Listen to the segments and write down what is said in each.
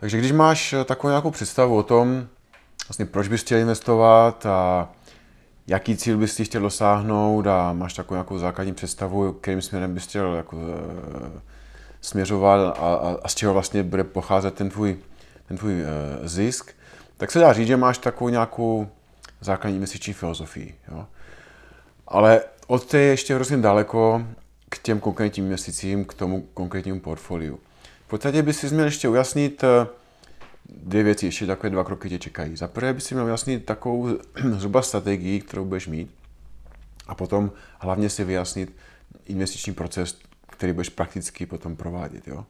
Takže když máš eh, takovou nějakou představu o tom, vlastně proč bys chtěl investovat a jaký cíl bys chtěl dosáhnout a máš takovou nějakou základní představu, kterým směrem bys chtěl jako, e, směřovat a, a, a z čeho vlastně bude pocházet ten tvůj, ten tvůj e, zisk, tak se dá říct, že máš takovou nějakou základní investiční filozofii. Jo? Ale od té je ještě hrozně daleko k těm konkrétním investicím, k tomu konkrétnímu portfoliu. V podstatě by si měl ještě ujasnit eh, dvě věci, ještě takové dva kroky tě čekají. Za prvé by si měl ujasnit takovou zhruba strategii, kterou budeš mít, a potom hlavně si vyjasnit investiční proces, který budeš prakticky potom provádět. Jo?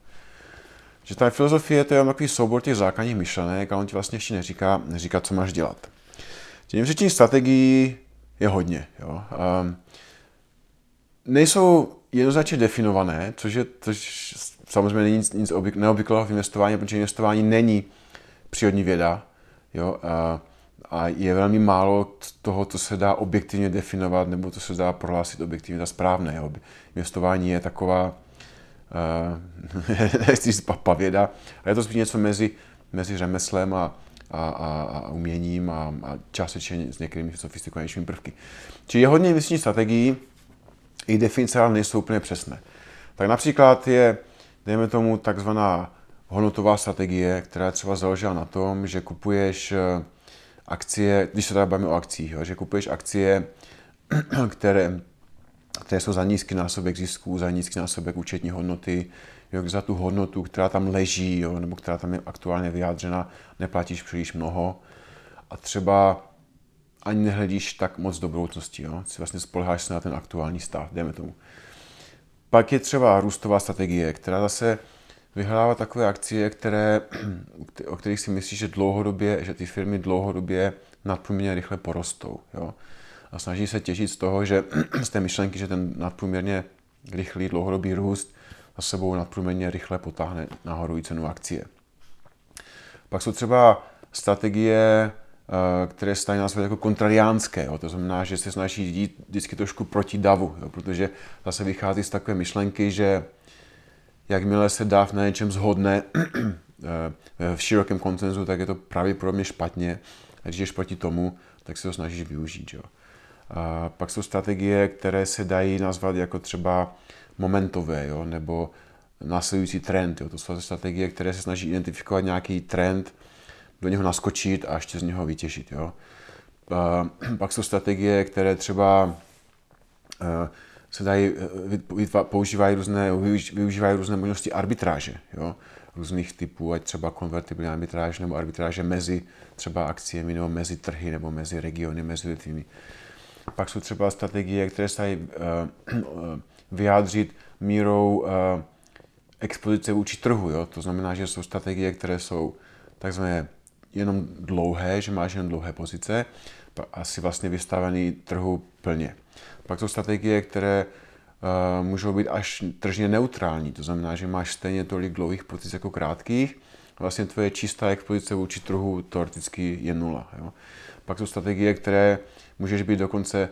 Že ta filozofie to je takový soubor těch základních myšlenek a on ti vlastně ještě neříká, neříká co máš dělat. Těch investiční strategií je hodně. Jo? Um, nejsou jednoznačně definované, což je což samozřejmě není nic, nic neobvyklého v investování, protože investování není přírodní věda. Jo? A, a je velmi málo toho, co se dá objektivně definovat, nebo co se dá prohlásit objektivně za správné. Jo? Investování je taková, uh, nechci říct pavěda, ale je to spíš něco mezi, mezi řemeslem a, a, a, a uměním a, a částečně s některými sofistikovanějšími prvky. Čili je hodně investiční strategií, i definice ale nejsou úplně přesné. Tak například je, dejme tomu, takzvaná hodnotová strategie, která je třeba založena na tom, že kupuješ eh, akcie, když se tady bavíme o akcích, jo, že kupuješ akcie, které, které jsou za nízký násobek zisků, za nízký násobek účetní hodnoty, jo, za tu hodnotu, která tam leží, jo, nebo která tam je aktuálně vyjádřena, neplatíš příliš mnoho a třeba ani nehledíš tak moc do budoucnosti. Jo? Si vlastně spoleháš se na ten aktuální stav, jdeme tomu. Pak je třeba růstová strategie, která zase vyhledává takové akcie, které, o kterých si myslíš, že dlouhodobě, že ty firmy dlouhodobě nadprůměrně rychle porostou. Jo? A snaží se těžit z toho, že z té myšlenky, že ten nadprůměrně rychlý dlouhodobý růst za sebou nadprůměrně rychle potáhne nahoru i cenu akcie. Pak jsou třeba strategie které se dají nazvat jako kontrariánské. Jo. To znamená, že se snaží jít vždycky trošku proti davu, jo, protože zase vychází z takové myšlenky, že jakmile se dáv na něčem zhodne eh, v širokém koncenzu, tak je to pravděpodobně špatně. A když jdeš proti tomu, tak se to snažíš využít. Jo. A pak jsou strategie, které se dají nazvat jako třeba momentové, jo, nebo následující trend. Jo. To jsou strategie, které se snaží identifikovat nějaký trend, do něho naskočit a ještě z něho vytěžit. Jo. Pak jsou strategie, které třeba eh, se dají, eh, používají různé, využívají různé možnosti arbitráže, jo? různých typů, ať třeba konvertibilní arbitráž nebo arbitráže mezi třeba akciemi nebo mezi trhy nebo mezi regiony, mezi lidmi. Pak jsou třeba strategie, které se dají uh, vyjádřit mírou expozice vůči trhu. Jo? To znamená, že jsou strategie, které jsou takzvané jenom dlouhé, že máš jen dlouhé pozice, asi vlastně vystavený trhu plně. Pak jsou strategie, které uh, můžou být až tržně neutrální, to znamená, že máš stejně tolik dlouhých pozic jako krátkých, vlastně tvoje čistá expozice vůči trhu teoreticky je nula. Jo? Pak jsou strategie, které můžeš být dokonce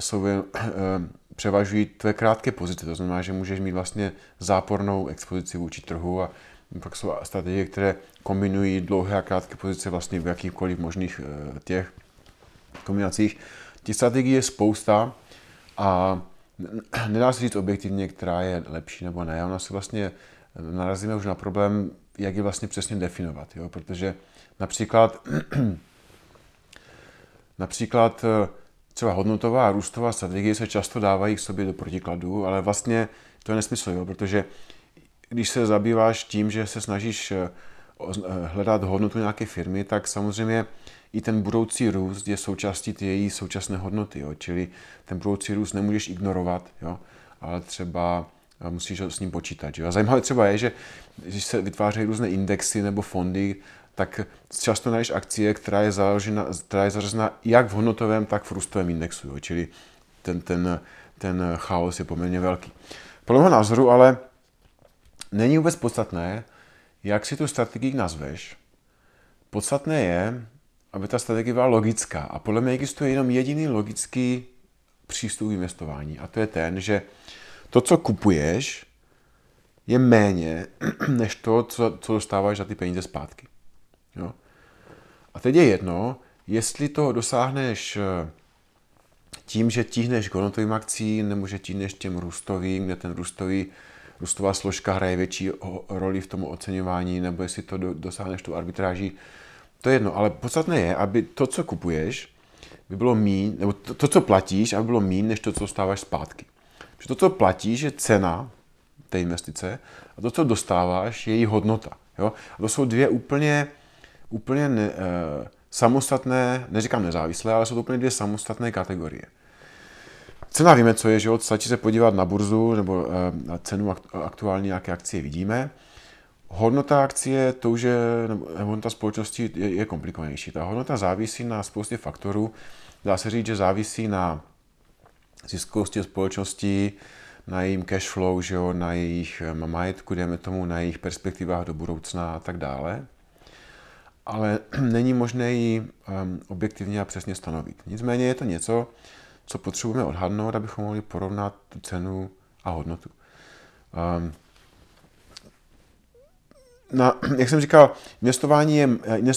jsou, uh, převažují tvé krátké pozice, to znamená, že můžeš mít vlastně zápornou expozici vůči trhu a pak jsou strategie, které kombinují dlouhé a krátké pozice vlastně v jakýchkoliv možných eh, těch kombinacích. Těch strategií je spousta a nedá se říct objektivně, která je lepší nebo ne. Ona se vlastně eh, narazíme už na problém, jak je vlastně přesně definovat. Jo? Protože například, například eh, třeba hodnotová a růstová strategie se často dávají k sobě do protikladu, ale vlastně to je nesmysl, jo? protože když se zabýváš tím, že se snažíš eh, eh, hledat hodnotu nějaké firmy, tak samozřejmě i ten budoucí růst je součástí její současné hodnoty. Jo? Čili ten budoucí růst nemůžeš ignorovat, jo? ale třeba eh, musíš s ním počítat. Jo? A zajímavé třeba je, že když se vytvářejí různé indexy nebo fondy, tak často najdeš akcie, která je, založena, která je zařazena jak v hodnotovém, tak v růstovém indexu. Jo? Čili ten, ten, ten chaos je poměrně velký. Podle mého názoru ale není vůbec podstatné, jak si tu strategii nazveš. Podstatné je, aby ta strategie byla logická. A podle mě existuje jenom jediný logický přístup k investování. A to je ten, že to, co kupuješ, je méně než to, co, co dostáváš za ty peníze zpátky. Jo? A teď je jedno, jestli to dosáhneš eh, tím, že tíhneš k hodnotovým akcím, nebo že tíhneš těm růstovým, kde ten růstový, růstová složka hraje větší roli v tom oceňování, nebo jestli to dosáhneš tu arbitráží, to je jedno. Ale podstatné je, aby to, co kupuješ, by bylo mín, nebo to, to, co platíš, aby bylo mín, než to, co dostáváš zpátky. Protože to, co platíš, je cena té investice a to, co dostáváš, je její hodnota. Jo? A to jsou dvě úplně, úplně ne, uh, samostatné, neříkám nezávislé, ale jsou to úplně dvě samostatné kategorie. Cena víme, co je, že stačí se podívat na burzu nebo uh, na cenu aktuální nějaké akcie vidíme. Hodnota akcie, to už je, nebo hodnota společnosti je, je komplikovanější. Ta hodnota závisí na spoustě faktorů. Dá se říct, že závisí na ziskovosti společnosti, na jejím cash flow, že jo, na jejich eh, majetku, dejme tomu, na jejich perspektivách do budoucna a tak dále. Ale není možné ji um, objektivně a přesně stanovit. Nicméně je to něco, co potřebujeme odhadnout, abychom mohli porovnat tu cenu a hodnotu. Um, na, jak jsem říkal, investování je,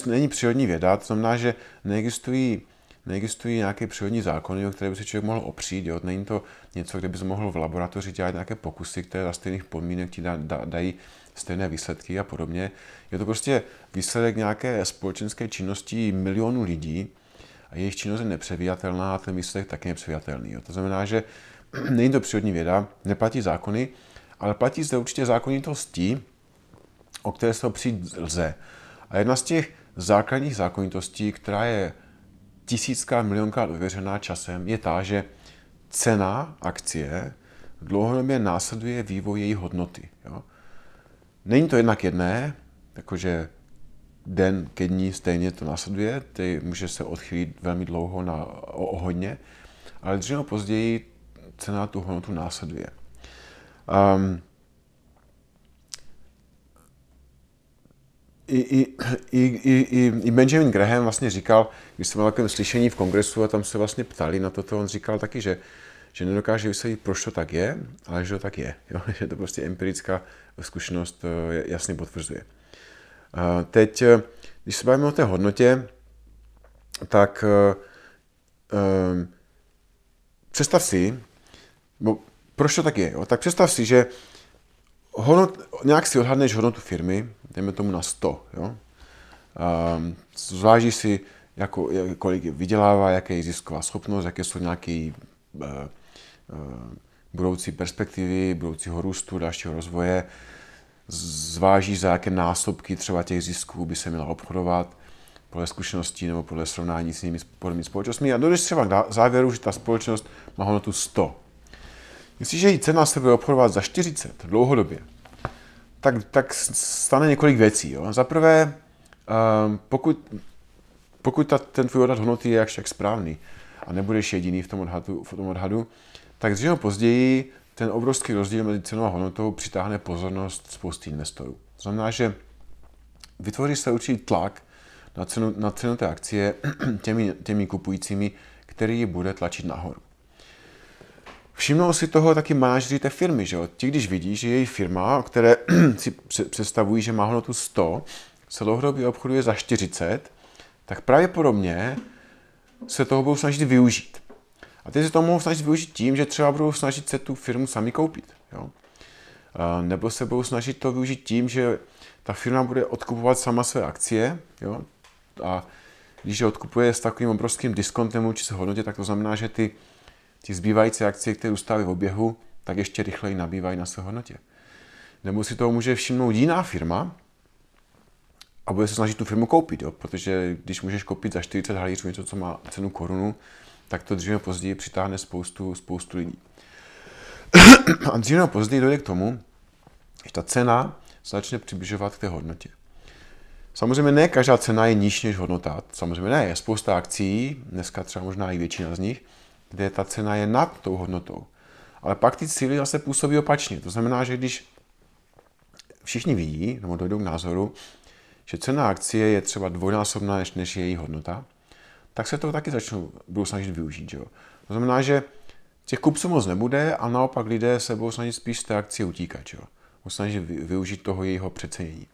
není přírodní věda, to znamená, že neexistují neexistují nějaké přírodní zákony, o které by se člověk mohl opřít. Jo? Není to něco, kde by se mohl v laboratoři dělat nějaké pokusy, které za stejných podmínek ti da, da, dají stejné výsledky a podobně. Je to prostě výsledek nějaké společenské činnosti milionů lidí a jejich činnost je nepřevíjatelná a ten výsledek taky nepřevíjatelný. To znamená, že není to přírodní věda, neplatí zákony, ale platí zde určitě zákonitosti, o které se opřít lze. A jedna z těch základních zákonitostí, která je tisícká, milionkrát ověřená časem, je ta, že cena akcie dlouhodobě následuje vývoj její hodnoty. Jo? Není to jednak jedné, jakože den ke dní stejně to následuje, ty může se odchylit velmi dlouho na, o, o hodně, ale dříve později cena tu hodnotu následuje. Um, i, i, i, i, i Benjamin Graham vlastně říkal, když jsem měl takové slyšení v kongresu a tam se vlastně ptali na toto, on říkal taky, že, že nedokáže vysvětlit, proč to tak je, ale že to tak je. Jo? Že to prostě empirická zkušenost eh, jasně potvrzuje. Teď, eh, když se bavíme o té hodnotě, tak um, představ si, bo, proč to tak je? Jo? Tak představ si, že hodnot, nějak si odhadneš hodnotu firmy, dejme tomu na 100, jo? Zvážíš si, jako, kolik vydělává, jaká je zisková schopnost, jaké jsou nějaké uh, uh, budoucí perspektivy, budoucího růstu, dalšího rozvoje, zvážíš, za jaké násobky třeba těch zisků by se měla obchodovat, podle zkušeností nebo podle srovnání s jinými podobnými společnostmi a dojdeš třeba k závěru, že ta společnost má hodnotu 100. Jestliže její cena se bude obchodovat za 40 dlouhodobě, tak, tak stane několik věcí. Jo. Za prvé, um, pokud, pokud ta, ten tvůj odhad hodnoty je jakž tak správný a nebudeš jediný v tom odhadu, v tom odhadu tak dříve později ten obrovský rozdíl mezi cenou a hodnotou přitáhne pozornost spousty investorů. To znamená, že vytvoří se určitý tlak na cenu, na cenu té akcie těmi, těmi kupujícími, který ji bude tlačit nahoru. Všimnou si toho taky manažeři té firmy, že jo? Ti, když vidí, že její firma, o které si představují, že má hodnotu 100, se dlouhodobě obchoduje za 40, tak pravděpodobně se toho budou snažit využít. A ty se to mohou snažit využít tím, že třeba budou snažit se tu firmu sami koupit. Jo? Nebo se budou snažit to využít tím, že ta firma bude odkupovat sama své akcie. Jo? A když je odkupuje s takovým obrovským diskontem vůči se hodnotě, tak to znamená, že ty ty zbývající akcie, které zůstávají v oběhu, tak ještě rychleji nabývají na své hodnotě. Nebo si toho může všimnout jiná firma a bude se snažit tu firmu koupit, jo? protože když můžeš koupit za 40 halířů něco, co má cenu korunu, tak to dříve později přitáhne spoustu, spoustu lidí. a dříve později dojde k tomu, že ta cena začne přibližovat k té hodnotě. Samozřejmě ne každá cena je nižší než hodnota. Samozřejmě ne, je spousta akcí, dneska třeba možná i většina z nich, kde ta cena je nad tou hodnotou. Ale pak ty síly zase působí opačně. To znamená, že když všichni vidí, nebo dojdou k názoru, že cena akcie je třeba dvojnásobná než, než její hodnota, tak se to taky začnou, budou snažit využít. Jo? To znamená, že těch kupců moc nebude a naopak lidé se budou snažit spíš z té akcie utíkat. Jo? snažit využít toho jejího přecenění.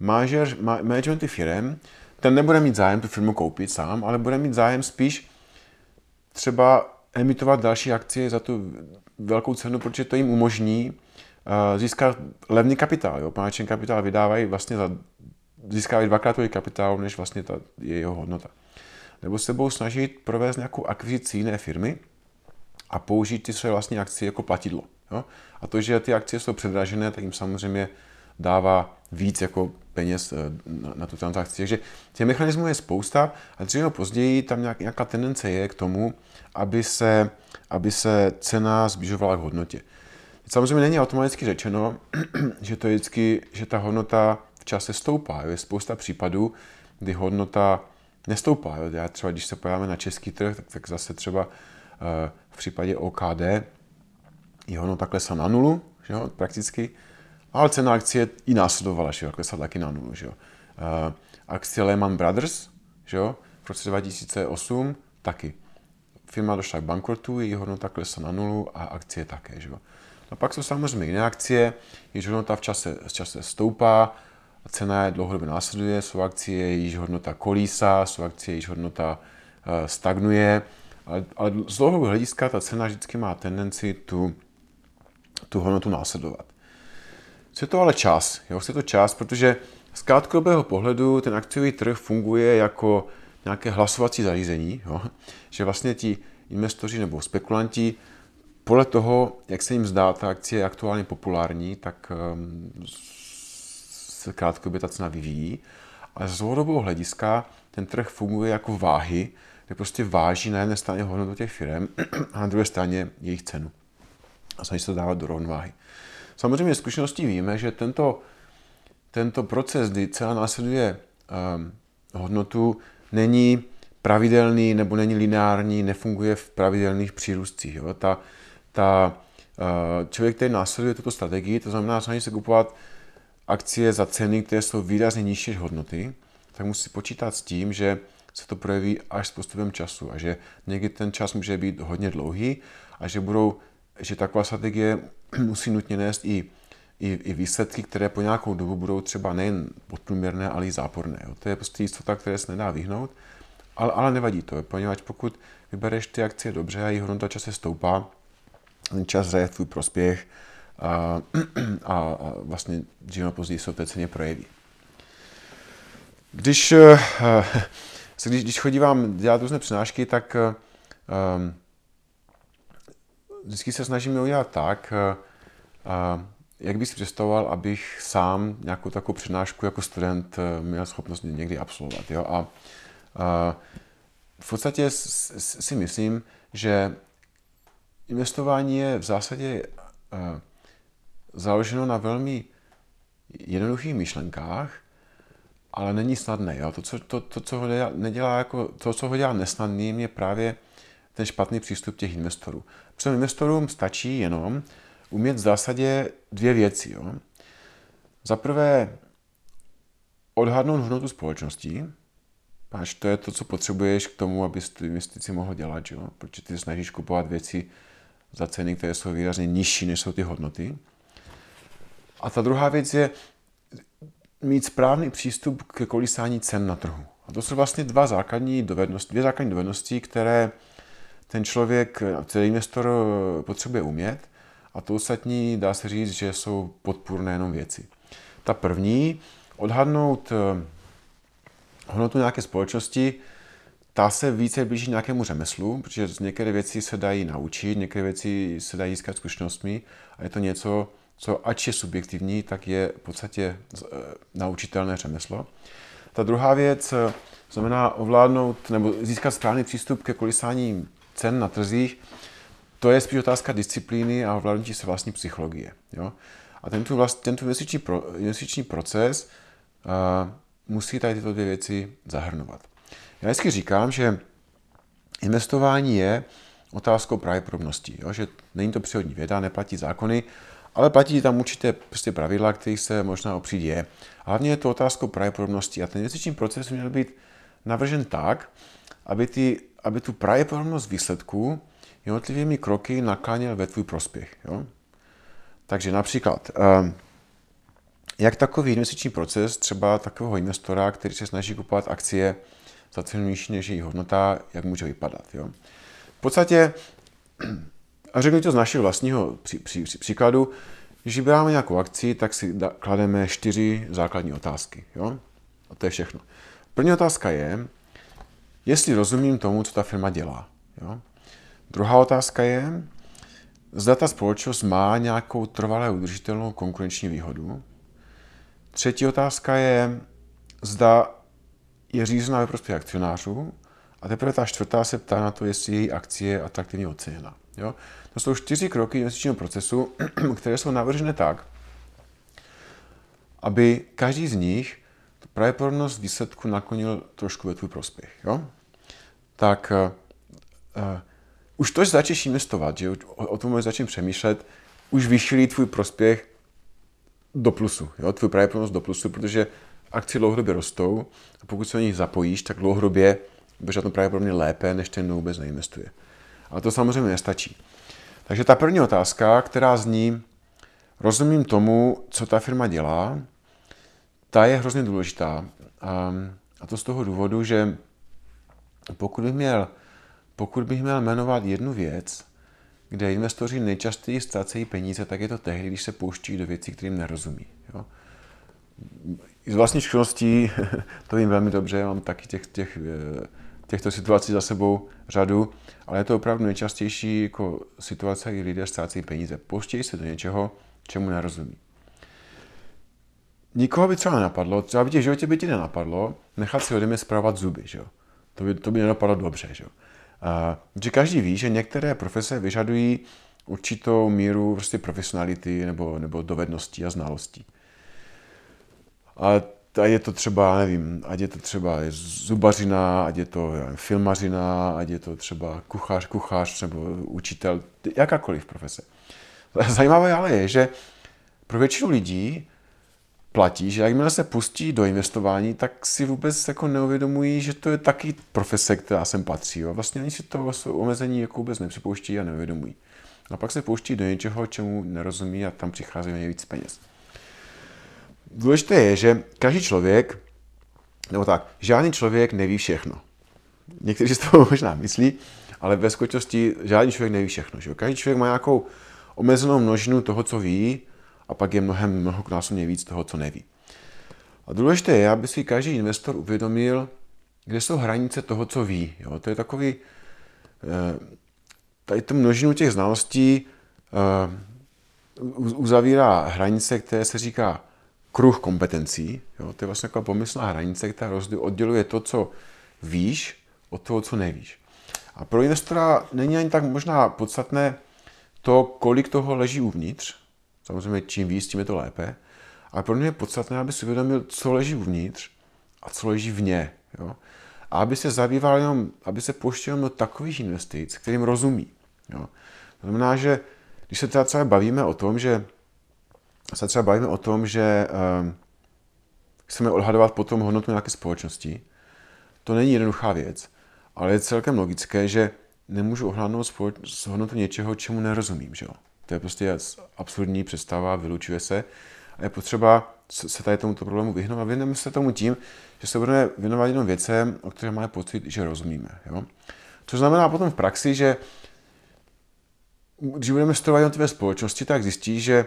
Mážer, managementy firm, ten nebude mít zájem tu firmu koupit sám, ale bude mít zájem spíš třeba emitovat další akcie za tu velkou cenu, protože to jim umožní získat levný kapitál. Jo? Panačen kapitál vydávají vlastně za, získávají dvakrát tolik kapitálu, než vlastně ta je jeho hodnota. Nebo se budou snažit provést nějakou akvizici jiné firmy a použít ty své vlastní akcie jako platidlo. Jo? A to, že ty akcie jsou předražené, tak jim samozřejmě dává víc jako peněz eh, na, na tu transakci. Takže těch mechanismů je spousta a dříve později tam nějak, nějaká tendence je k tomu, aby se, aby se cena zbližovala k hodnotě. Samozřejmě není automaticky řečeno, že to je vždycky, že ta hodnota v čase stoupá. Je spousta případů, kdy hodnota nestoupá. Já třeba, když se podíváme na český trh, tak, tak zase třeba eh, v případě OKD je hodnota klesá na nulu, že jo, prakticky, ale cena akcie i následovala, že jo, klesla taky na nulu. Že jo. Uh, akcie Lehman Brothers že jo, v roce 2008 taky. Firma došla k bankrotu, její hodnota klesla na nulu a akcie také. Že jo. A pak jsou samozřejmě jiné akcie, jejichž hodnota v čase, v čase stoupá, cena je dlouhodobě následuje, jsou akcie, jejíž hodnota kolísá, jsou akcie, jejíž hodnota uh, stagnuje, ale, ale z dlouhodobého hlediska ta cena vždycky má tendenci tu, tu hodnotu následovat. Chce to ale čas. Jo? Chce to čas, protože z krátkodobého pohledu ten akciový trh funguje jako nějaké hlasovací zařízení, jo? že vlastně ti investoři nebo spekulanti podle toho, jak se jim zdá, ta akcie je aktuálně populární, tak um, se krátkodobě ta cena vyvíjí. Ale z dlouhodobého hlediska ten trh funguje jako váhy, kde prostě váží na jedné straně hodnotu těch firm a na druhé straně jejich cenu. A snaží se to dávat do rovnováhy. Samozřejmě zkušeností víme, že tento, tento proces, kdy cena následuje um, hodnotu, není pravidelný nebo není lineární, nefunguje v pravidelných přírůstcích. Ta, ta, uh, člověk, který následuje tuto strategii, to znamená snaží se kupovat akcie za ceny, které jsou výrazně nižší než hodnoty, tak musí počítat s tím, že se to projeví až s postupem času a že někdy ten čas může být hodně dlouhý a že budou že taková strategie musí nutně nést i, i, i výsledky, které po nějakou dobu budou třeba nejen podprůměrné, ale i záporné. Jo. To je prostě jistota, které se nedá vyhnout, ale, ale nevadí to, poněvadž pokud vybereš ty akcie dobře a jejich hodnota čase stoupá, ten čas hraje tvůj prospěch a, a, vlastně dříve později se té ceně projeví. Když, eh, když, když chodívám dělat různé přinášky, tak um, vždycky se snažíme udělat tak, eh, eh, jak bys představoval, abych sám nějakou takovou přednášku jako student eh, měl schopnost někdy absolvovat. Jo? A, a v podstatě si myslím, že investování je v zásadě založeno na velmi jednoduchých myšlenkách, ale není snadné. Jo? To, co, to, to, co ho nedělá, nedělá jako, to, co ho dělá nesnadným, je právě ten špatný přístup těch investorů. Protože investorům stačí jenom umět v zásadě dvě věci. Jo. Za prvé odhadnout hodnotu společnosti, Páč, to je to, co potřebuješ k tomu, abys tu investici mohl dělat, jo? protože ty snažíš kupovat věci za ceny, které jsou výrazně nižší, než jsou ty hodnoty. A ta druhá věc je mít správný přístup k kolísání cen na trhu. A to jsou vlastně dva základní dovednosti, dvě základní dovednosti, které ten člověk, ten investor potřebuje umět a to ostatní dá se říct, že jsou podpůrné jenom věci. Ta první, odhadnout eh, hodnotu nějaké společnosti, ta se více blíží nějakému řemeslu, protože některé věci se dají naučit, některé věci se dají získat zkušenostmi a je to něco, co ač je subjektivní, tak je v podstatě eh, naučitelné řemeslo. Ta druhá věc znamená ovládnout nebo získat správný přístup ke kolisání cen na trzích, to je spíš otázka disciplíny a ovládnutí se vlastní psychologie. Jo? A tento, vlast, tento investiční, pro, investiční proces uh, musí tady tyto dvě věci zahrnovat. Já vždycky říkám, že investování je otázkou pravděpodobností, jo? že není to přírodní věda, neplatí zákony, ale platí tam určité prostě pravidla, které se možná opřít je. Hlavně je to otázkou pravděpodobností a ten investiční proces měl být navržen tak, aby ty aby tu pravděpodobnost výsledků jednotlivými kroky nakláněl ve tvůj prospěch. Jo? Takže například, ehm, jak takový investiční proces třeba takového investora, který se snaží kupovat akcie za cenu nižší než její hodnota, jak může vypadat. Jo? V podstatě, a řeknu to z našeho vlastního pří, pří, pří, příkladu, když vybíráme nějakou akci, tak si da, klademe čtyři základní otázky. Jo? A to je všechno. První otázka je, jestli rozumím tomu, co ta firma dělá. Jo? Druhá otázka je, zda ta společnost má nějakou trvalé udržitelnou konkurenční výhodu. Třetí otázka je, zda je řízená ve prospěch akcionářů. A teprve ta čtvrtá se ptá na to, jestli její akcie je atraktivně oceněna. Jo? To jsou čtyři kroky investičního procesu, které jsou navržené tak, aby každý z nich pravděpodobnost výsledku naklonil trošku ve tvůj prospěch. Jo? Tak uh, už to, že začneš investovat, že o, o tom začneš přemýšlet, už vyšilí tvůj prospěch do plusu, jo? tvůj pravděpodobnost do plusu, protože akcie dlouhodobě rostou a pokud se na nich zapojíš, tak dlouhodobě budeš na tom pravděpodobně lépe, než ten, vůbec neinvestuje. Ale to samozřejmě nestačí. Takže ta první otázka, která zní, rozumím tomu, co ta firma dělá, ta je hrozně důležitá. A to z toho důvodu, že pokud bych měl, pokud bych měl jmenovat jednu věc, kde investoři nejčastěji ztrácejí peníze, tak je to tehdy, když se pouští do věcí, kterým nerozumí. Jo? Z vlastní zkušeností, to vím velmi dobře, mám taky těch, těch, eh, těchto situací za sebou řadu, ale je to opravdu nejčastější jako situace, kdy lidé ztrácejí peníze. Pouštějí se do něčeho, čemu nerozumí. Nikoho by třeba nenapadlo, třeba by tě v životě by ti nenapadlo, nechat si ode mě zpravovat zuby, že jo? To by, to by nenapadlo dobře, že jo? A, že každý ví, že některé profese vyžadují určitou míru prostě profesionality nebo, nebo dovedností a znalostí. A a je to třeba, nevím, ať je to třeba zubařina, ať je to nevím, filmařina, ať je to třeba kuchař, kuchař nebo učitel, jakákoliv profese. Zajímavé ale je, že pro většinu lidí platí, že jakmile se pustí do investování, tak si vůbec jako neuvědomují, že to je taky profese, která sem patří. Jo. Vlastně oni si to omezení jako vůbec nepřipouští a neuvědomují. A pak se pouští do něčeho, čemu nerozumí a tam přichází nejvíc peněz. Důležité je, že každý člověk, nebo tak, žádný člověk neví všechno. Někteří si to možná myslí, ale ve skutečnosti žádný člověk neví všechno. Že? Každý člověk má nějakou omezenou množinu toho, co ví, a pak je mnohem mnohonásobně víc toho, co neví. A důležité je, aby si každý investor uvědomil, kde jsou hranice toho, co ví. Jo? To je takový, eh, tady tu množinu těch znalostí eh, uzavírá hranice, které se říká kruh kompetencí. Jo? To je vlastně taková pomyslná hranice, která odděluje to, co víš, od toho, co nevíš. A pro investora není ani tak možná podstatné to, kolik toho leží uvnitř, Samozřejmě čím víc, tím je to lépe. Ale pro mě je podstatné, aby si uvědomil, co leží uvnitř a co leží vně. Jo? A aby se zabýval jenom, aby se pouštěl do takových investic, kterým rozumí. Jo? To znamená, že když se třeba, třeba bavíme o tom, že se třeba bavíme o tom, že um, chceme odhadovat potom hodnotu nějaké společnosti, to není jednoduchá věc, ale je celkem logické, že nemůžu ohlednout společ- hodnotu něčeho, čemu nerozumím. Že jo? To je prostě absurdní představa, vylučuje se. A je potřeba se tady tomuto problému vyhnout a věnujeme se tomu tím, že se budeme věnovat jenom věcem, o kterých máme pocit, že rozumíme. Jo? Což znamená potom v praxi, že když budeme studovat jednotlivé společnosti, tak zjistí, že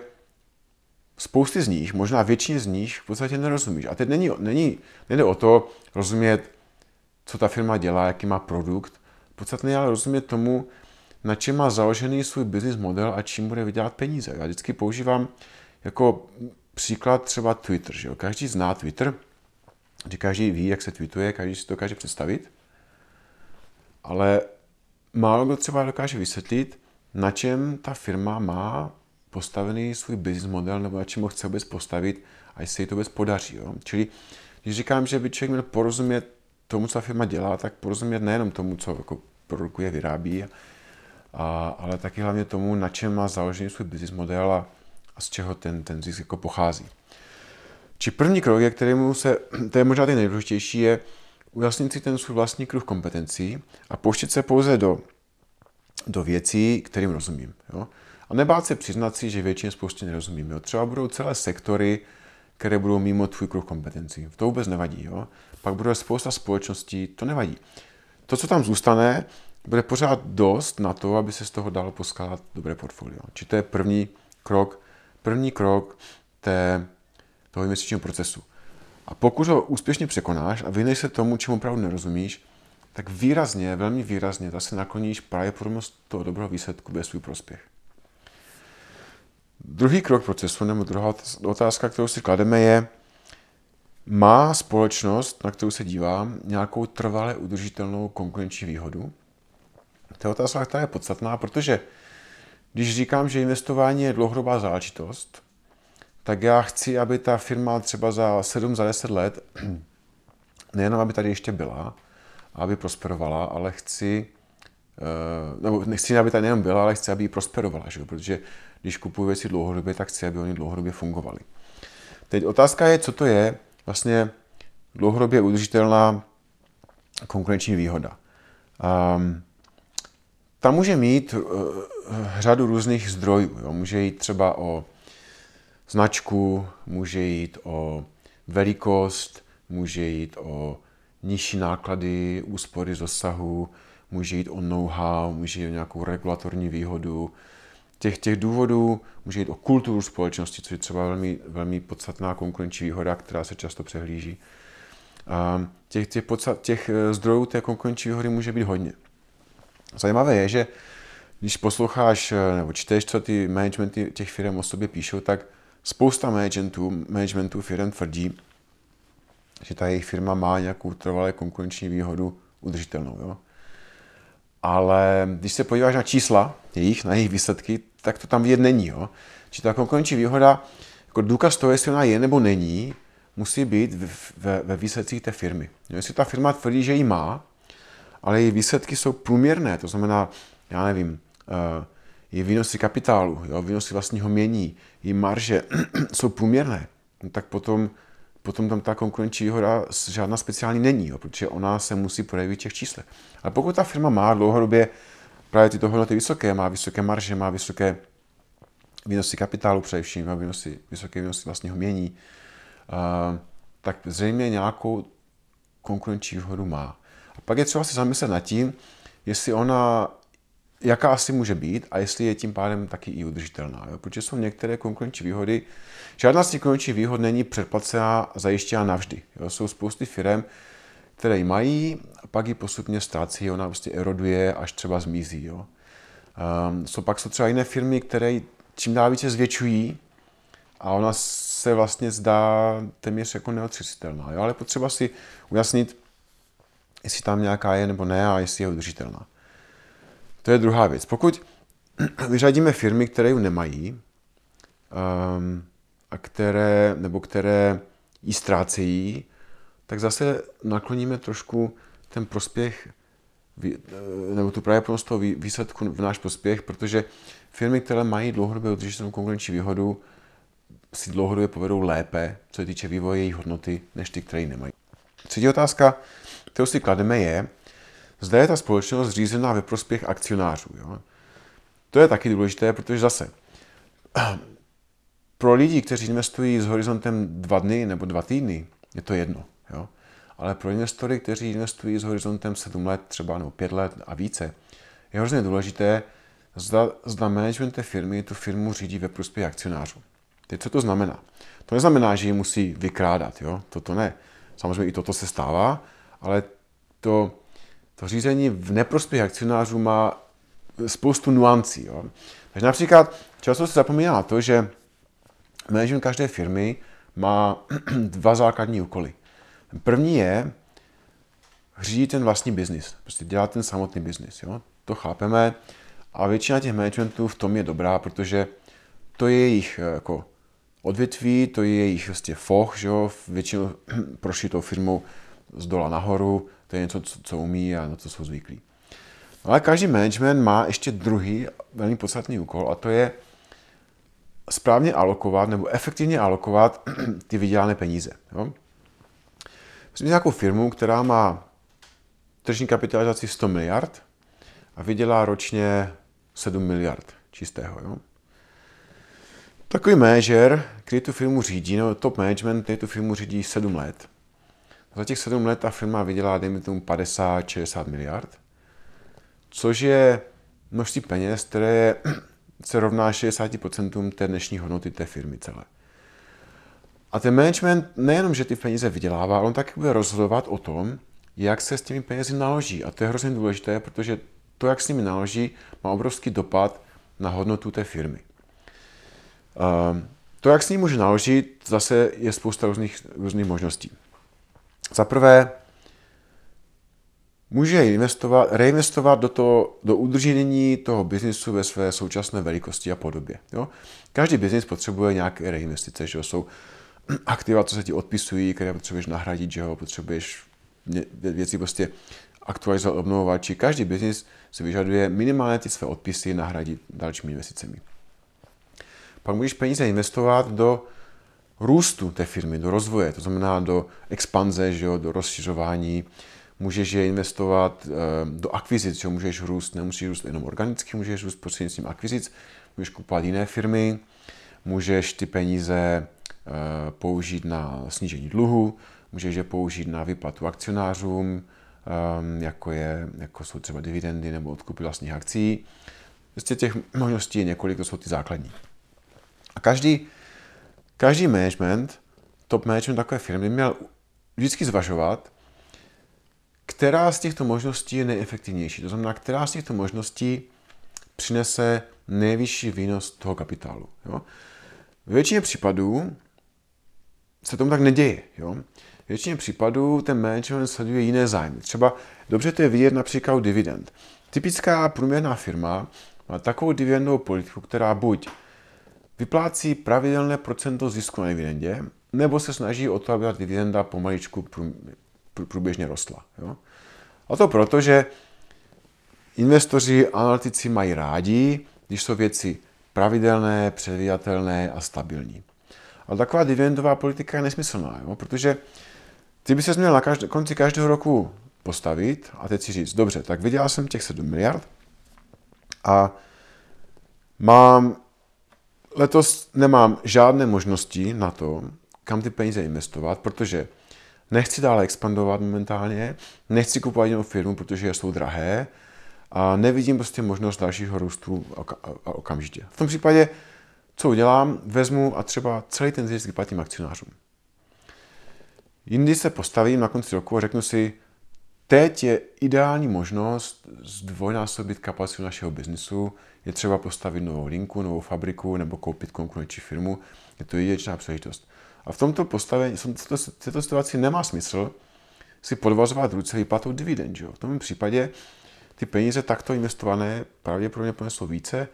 spousty z nich, možná většině z nich v podstatě nerozumíš. A teď není, není, nejde o to rozumět, co ta firma dělá, jaký má produkt. Podstatně je ale rozumět tomu, na čem má založený svůj business model a čím bude vydělat peníze. Já vždycky používám jako příklad třeba Twitter. Že jo? Každý zná Twitter, že každý ví, jak se tweetuje, každý si to dokáže představit, ale málo kdo třeba dokáže vysvětlit, na čem ta firma má postavený svůj business model nebo na čem ho chce vůbec postavit a jestli se to vůbec podaří. Jo? Čili když říkám, že by člověk měl porozumět tomu, co ta firma dělá, tak porozumět nejenom tomu, co jako produkuje, vyrábí, a, ale taky hlavně tomu, na čem má založený svůj business model a, a z čeho ten, ten zisk jako pochází. Či první krok, je, kterému se, to je možná ten nejdůležitější, je ujasnit si ten svůj vlastní kruh kompetencí a pouštět se pouze do, do věcí, kterým rozumím. Jo? A nebát se přiznat si, že většině spoustě nerozumíme. Jo. Třeba budou celé sektory, které budou mimo tvůj kruh kompetencí. To vůbec nevadí. Jo. Pak bude spousta společností, to nevadí. To, co tam zůstane, bude pořád dost na to, aby se z toho dalo poskládat dobré portfolio. Či to je první krok, první krok té, toho investičního procesu. A pokud ho úspěšně překonáš a vyhneš se tomu, čemu opravdu nerozumíš, tak výrazně, velmi výrazně zase nakloníš pravděpodobnost toho dobrého výsledku ve svůj prospěch. Druhý krok procesu, nebo druhá otázka, kterou si klademe, je, má společnost, na kterou se dívám, nějakou trvale udržitelnou konkurenční výhodu? To je otázka, která je podstatná, protože když říkám, že investování je dlouhodobá záležitost, tak já chci, aby ta firma třeba za 7, za 10 let, nejenom aby tady ještě byla, aby prosperovala, ale chci, eh, nebo nechci, aby tady nejenom byla, ale chci, aby ji prosperovala, že? protože když kupuju věci dlouhodobě, tak chci, aby oni dlouhodobě fungovaly. Teď otázka je, co to je vlastně dlouhodobě udržitelná konkurenční výhoda. Um, ta může mít uh, řadu různých zdrojů. Jo. Může jít třeba o značku, může jít o velikost, může jít o nižší náklady, úspory z dosahu, může jít o know-how, může jít o nějakou regulatorní výhodu. Těch, těch důvodů může jít o kulturu společnosti, což je třeba velmi, velmi podstatná konkurenční výhoda, která se často přehlíží. A těch, těch, podstat, těch eh, zdrojů té konkurenční výhody může být hodně. Zajímavé je, že když posloucháš eh, nebo čteš, co ty managementy těch firm o sobě píšou, tak spousta managementů, managementů firm tvrdí, že ta jejich firma má nějakou trvalé konkurenční výhodu udržitelnou. Jo? Ale když se podíváš na čísla jejich, na jejich výsledky, tak to tam vidět není. Jo? Či ta konkurenční výhoda, jako důkaz toho, jestli ona je nebo není, musí být ve, ve výsledcích té firmy. Jo? Jestli ta firma tvrdí, že ji má, ale její výsledky jsou průměrné, to znamená, já nevím, uh, její výnosy kapitálu, jo, výnosy vlastního mění, její marže jsou průměrné, no tak potom, potom tam ta konkurenční výhoda žádná speciální není, jo, protože ona se musí projevit v těch číslech. Ale pokud ta firma má dlouhodobě právě tyto hodnoty vysoké, má vysoké marže, má vysoké výnosy kapitálu především, má výnosy, vysoké výnosy vlastního mění, uh, tak zřejmě nějakou konkurenční výhodu má. A pak je třeba si zamyslet nad tím, jestli ona jaká asi může být a jestli je tím pádem taky i udržitelná. Jo? Protože jsou některé konkurenční výhody. Žádná z těch konkurenčních výhod není předplacená zajištěná navždy. Jo? Jsou spousty firm, které ji mají, a pak ji postupně ztrácí, ona prostě eroduje, až třeba zmizí. Jo? Um, jsou pak jsou třeba jiné firmy, které čím dál více zvětšují a ona se vlastně zdá téměř jako neotřesitelná. Jo? Ale potřeba si ujasnit, jestli tam nějaká je nebo ne a jestli je udržitelná. To je druhá věc. Pokud vyřadíme firmy, které ji nemají, um, a které, nebo které ji ztrácejí, tak zase nakloníme trošku ten prospěch nebo tu pravděpodobnost toho výsledku v náš prospěch, protože firmy, které mají dlouhodobě udržitelnou konkurenční výhodu, si dlouhodobě povedou lépe, co se týče vývoje jejich hodnoty, než ty, které ji nemají. Třetí otázka, kterou si klademe, je, zda je ta společnost zřízená ve prospěch akcionářů. Jo? To je taky důležité, protože zase pro lidi, kteří investují s horizontem dva dny nebo dva týdny, je to jedno. Jo? Ale pro investory, kteří investují s horizontem sedm let třeba nebo pět let a více, je hrozně důležité, zda, zda management té firmy tu firmu řídí ve prospěch akcionářů. Teď co to znamená? To neznamená, že ji musí vykrádat, jo? Toto ne. Samozřejmě i toto se stává, ale to to řízení v neprospěch akcionářů má spoustu nuancí. Jo. Takže například často se zapomíná na to, že management každé firmy má dva základní úkoly. První je řídit ten vlastní biznis, prostě dělat ten samotný biznis. Jo. To chápeme a většina těch managementů v tom je dobrá, protože to je jejich jako odvětví, to je jejich vlastně foch, že jo, většinou prošli tou firmou z dola nahoru, to je něco, co, co umí a na co jsou zvyklí. Ale každý management má ještě druhý velmi podstatný úkol a to je správně alokovat nebo efektivně alokovat ty vydělané peníze. Jo? Myslím nějakou firmu, která má tržní kapitalizaci 100 miliard a vydělá ročně 7 miliard čistého. Jo? Takový manažer, který tu firmu řídí, no top management, který tu firmu řídí 7 let. Za těch 7 let ta firma vydělá, dejme tomu, 50-60 miliard, což je množství peněz, které se rovná 60% té dnešní hodnoty té firmy celé. A ten management nejenom, že ty peníze vydělává, ale on taky bude rozhodovat o tom, jak se s těmi penězi naloží. A to je hrozně důležité, protože to, jak s nimi naloží, má obrovský dopad na hodnotu té firmy. Ehm, to, jak s ním může naložit, zase je spousta různých, různých možností. Za prvé, může investovat, reinvestovat do, to, do udržení toho biznisu ve své současné velikosti a podobě. Jo? Každý biznis potřebuje nějaké reinvestice, že jsou aktiva, co se ti odpisují, které potřebuješ nahradit, že ho potřebuješ věci prostě aktualizovat, obnovovat, či každý biznis si vyžaduje minimálně ty své odpisy nahradit dalšími investicemi. Pak můžeš peníze investovat do růstu té firmy, do rozvoje, to znamená do expanze, že jo, do rozšiřování. Můžeš je investovat eh, do akvizic, že můžeš růst, nemusíš růst jenom organicky, můžeš růst prostřednictvím akvizic, můžeš kupovat jiné firmy, můžeš ty peníze eh, použít na snížení dluhu, můžeš je použít na vyplatu akcionářům, eh, jako, je, jako jsou třeba dividendy nebo odkupy vlastních akcí. Prostě těch možností je několik, to jsou ty základní. A každý, každý management, top management takové firmy měl vždycky zvažovat, která z těchto možností je nejefektivnější. To znamená, která z těchto možností přinese nejvyšší výnos toho kapitálu. Jo? V většině případů se tomu tak neděje. Jo? V většině případů ten management sleduje jiné zájmy. Třeba dobře to je vidět například dividend. Typická průměrná firma má takovou dividendovou politiku, která buď vyplácí pravidelné procento zisku na dividendě, nebo se snaží o to, aby ta dividenda pomaličku průběžně rostla. Jo? A to proto, že investoři, analytici mají rádi, když jsou věci pravidelné, předvídatelné a stabilní. Ale taková dividendová politika je nesmyslná, jo? protože ty by se měl na každé, konci každého roku postavit a teď si říct, dobře, tak vydělal jsem těch 7 miliard a mám letos nemám žádné možnosti na to, kam ty peníze investovat, protože nechci dále expandovat momentálně, nechci kupovat jinou firmu, protože jsou drahé a nevidím prostě možnost dalšího růstu okamžitě. V tom případě, co udělám, vezmu a třeba celý ten zisk vyplatím akcionářům. Jindy se postavím na konci roku a řeknu si, teď je ideální možnost zdvojnásobit kapacitu našeho biznisu, je třeba postavit novou linku, novou fabriku nebo koupit konkurenční firmu. Je to jedinečná příležitost. A v tomto postavení, v této situaci nemá smysl si podvazovat ruce výplatou dividend. Že? V tom případě ty peníze takto investované pravděpodobně ponesou více,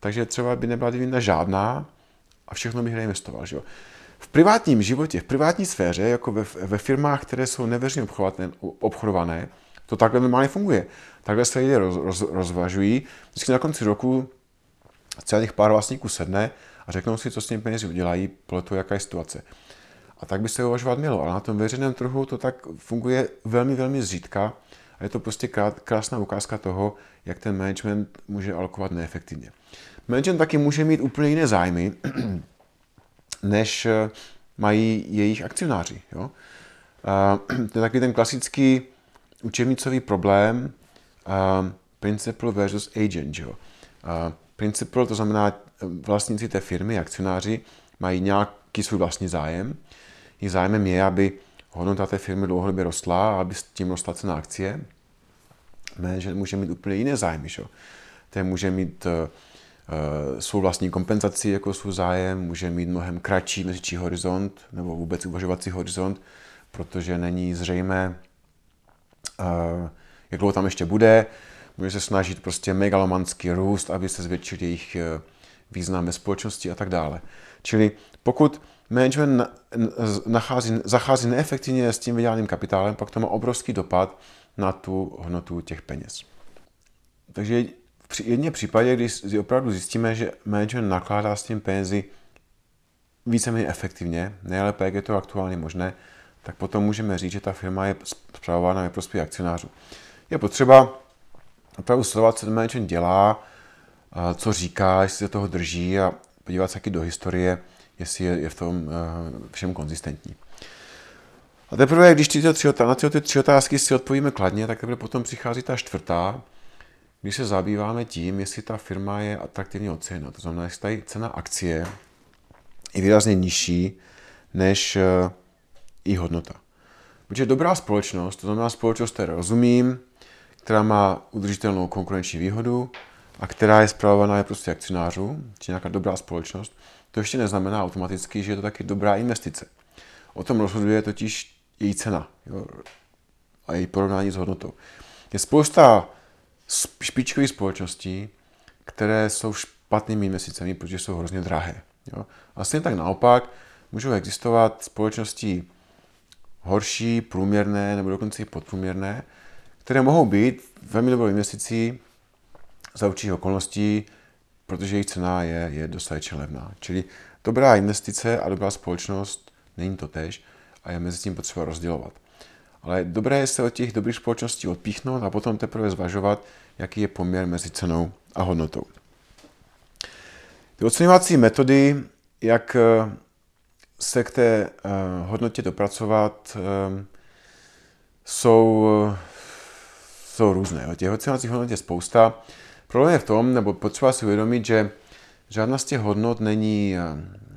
takže třeba by nebyla dividenda žádná a všechno bych reinvestoval. Že? V privátním životě, v privátní sféře, jako ve, ve firmách, které jsou neveřejně obchodované, to takhle normálně funguje. Takhle se lidé roz, roz, rozvažují. Vždycky na konci roku celých pár vlastníků sedne a řeknou si, co s těmi penězi udělají podle toho, jaká je situace. A tak by se uvažovat mělo. Ale na tom veřejném trhu to tak funguje velmi, velmi zřídka. A je to prostě krásná ukázka toho, jak ten management může alokovat neefektivně. Management taky může mít úplně jiné zájmy, než mají jejich akcionáři. Jo? To je taky ten klasický učebnicový problém principal versus agent. Jo? Principal, to znamená vlastníci té firmy, akcionáři, mají nějaký svůj vlastní zájem. Jejich zájmem je, aby hodnota té firmy dlouhodobě rostla a aby s tím rostla cena akcie. Manager může mít úplně jiné zájmy. Že? Ten může mít uh, svou vlastní kompenzaci jako svůj zájem, může mít mnohem kratší měsíční horizont nebo vůbec uvažovací horizont, protože není zřejmé, uh, jak dlouho tam ještě bude. Může se snažit prostě megalomanský růst, aby se zvětšil jejich uh, význam ve společnosti a tak dále. Čili pokud management nachází, zachází neefektivně s tím vydělaným kapitálem, pak to má obrovský dopad na tu hodnotu těch peněz. Takže v jedné případě, když opravdu zjistíme, že management nakládá s tím penězi víceméně efektivně, nejlépe, jak je to aktuálně možné, tak potom můžeme říct, že ta firma je zpravována ve prospěch akcionářů. Je potřeba opravdu sledovat, co ten management dělá, co říká, jestli se toho drží a podívat se taky do historie, jestli je, v tom všem konzistentní. A teprve, když tyto tři, na tyto tři otázky si odpovíme kladně, tak teprve potom přichází ta čtvrtá, když se zabýváme tím, jestli ta firma je atraktivně oceněna. To znamená, jestli tady cena akcie je výrazně nižší než i hodnota. Protože dobrá společnost, to znamená společnost, které rozumím, která má udržitelnou konkurenční výhodu a která je zpravovaná je prostě akcionářů, či nějaká dobrá společnost, to ještě neznamená automaticky, že je to taky dobrá investice. O tom rozhoduje totiž její cena jo, a její porovnání s hodnotou. Je spousta špičkových společností, které jsou špatnými investicemi, protože jsou hrozně drahé. Jo. A stejně tak naopak můžou existovat společnosti horší, průměrné nebo dokonce i podprůměrné, které mohou být velmi dobrou investicí za určitých okolností, protože jejich cena je, je dostatečně levná. Čili dobrá investice a dobrá společnost není to tež a je mezi tím potřeba rozdělovat. Ale dobré je se od těch dobrých společností odpíchnout a potom teprve zvažovat, jaký je poměr mezi cenou a hodnotou. Ty oceňovací metody, jak eh, se k té uh, hodnotě dopracovat, um, jsou, jsou různé. Těch oceňovacích hodnot je spousta. Problém je v tom, nebo potřeba si uvědomit, že žádná z těch hodnot není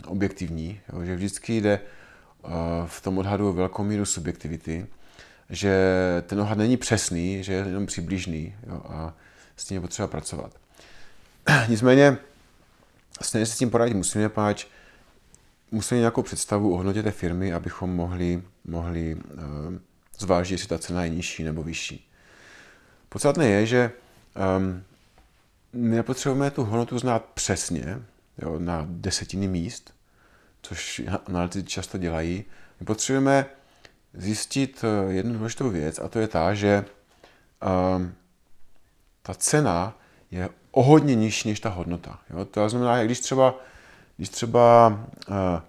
objektivní, že vždycky jde v tom odhadu velkou míru subjektivity, že ten odhad není přesný, že je jenom přibližný jo, a s tím je potřeba pracovat. Nicméně, stejně se s tím poradit musíme, páč, musíme nějakou představu o hodnotě té firmy, abychom mohli, mohli uh, zvážit, jestli ta cena je nižší nebo vyšší. Podstatné je, že um, my nepotřebujeme tu hodnotu znát přesně, jo, na desetiny míst, což analytici často dělají. My potřebujeme zjistit eh, jednu důležitou věc, a to je ta, že um, ta cena je o hodně nižší než ta hodnota. Jo? To znamená, když třeba když třeba, uh,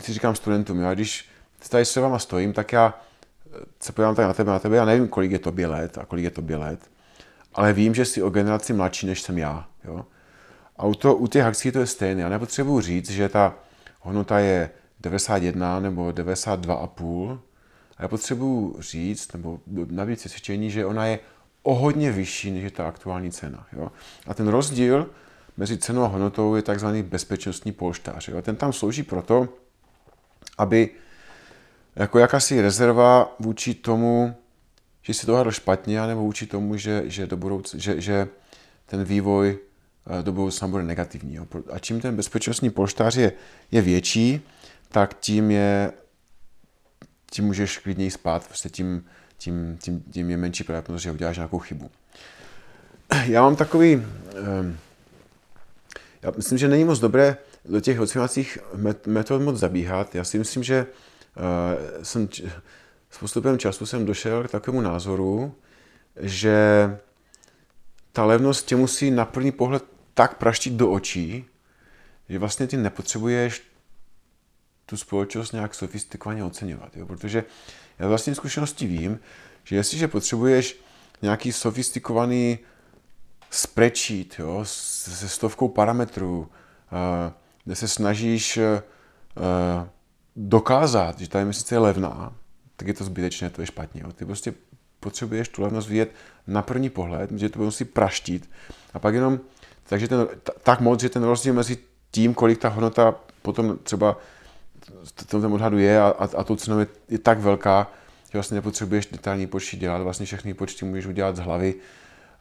si říkám studentům, já když tady s váma stojím, tak já se podívám tak na tebe, na tebe, já nevím, kolik je tobě let a kolik je tobě let, ale vím, že jsi o generaci mladší, než jsem já. Jo? A u, to, u těch akcí to je stejné. Já nepotřebuji říct, že ta hodnota je 91 nebo 92,5. A já potřebuji říct, nebo navíc přesvědčení, že ona je o hodně vyšší, než je ta aktuální cena. Jo? A ten rozdíl mezi cenou a hodnotou je tzv. bezpečnostní polštář. Jo? Ten tam slouží proto, aby jako jakási rezerva vůči tomu, že si to hádal špatně, nebo vůči tomu, že, že, do budouc, že, že ten vývoj eh, do budoucna bude negativní. Jo? A čím ten bezpečnostní polštář je, je větší, tak tím je tím můžeš klidněji spát, prostě tím, tím, tím, tím je menší pravděpodobnost, že uděláš nějakou chybu. Já mám takový, um, já myslím, že není moc dobré do těch oceňovacích metod moc zabíhat. Já si myslím, že uh, jsem s postupem času jsem došel k takovému názoru, že ta levnost tě musí na první pohled tak praštit do očí, že vlastně ty nepotřebuješ tu společnost nějak sofistikovaně oceňovat. Jo? Protože já vlastně zkušenosti vím, že jestliže potřebuješ nějaký sofistikovaný spreadsheet jo, se stovkou parametrů, kde se snažíš dokázat, že ta investice je levná, tak je to zbytečné, to je špatně. Jo. Ty prostě potřebuješ tu levnost vidět na první pohled, že to musí praštit a pak jenom takže ten, tak moc, že ten rozdíl mezi tím, kolik ta hodnota potom třeba v tom odhadu je a, a, a tou cenou je, je tak velká, že vlastně nepotřebuješ detailní počty dělat, vlastně všechny počty můžeš udělat z hlavy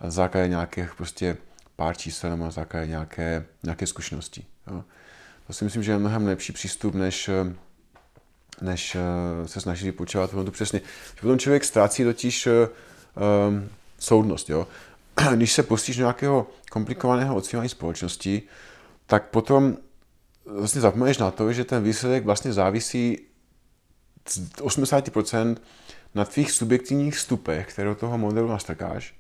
na základě nějakých prostě pár čísel nebo na základě nějaké, nějaké zkušenosti. Jo. To si myslím, že je mnohem lepší přístup, než, než eh, se snažit vypočítat to přesně. Že potom člověk ztrácí totiž um, soudnost. Jo. Když se postíš nějakého komplikovaného oceňování společnosti, tak potom vlastně zapomeneš na to, že ten výsledek vlastně závisí 80% na tvých subjektivních vstupech, které do toho modelu nastrkáš,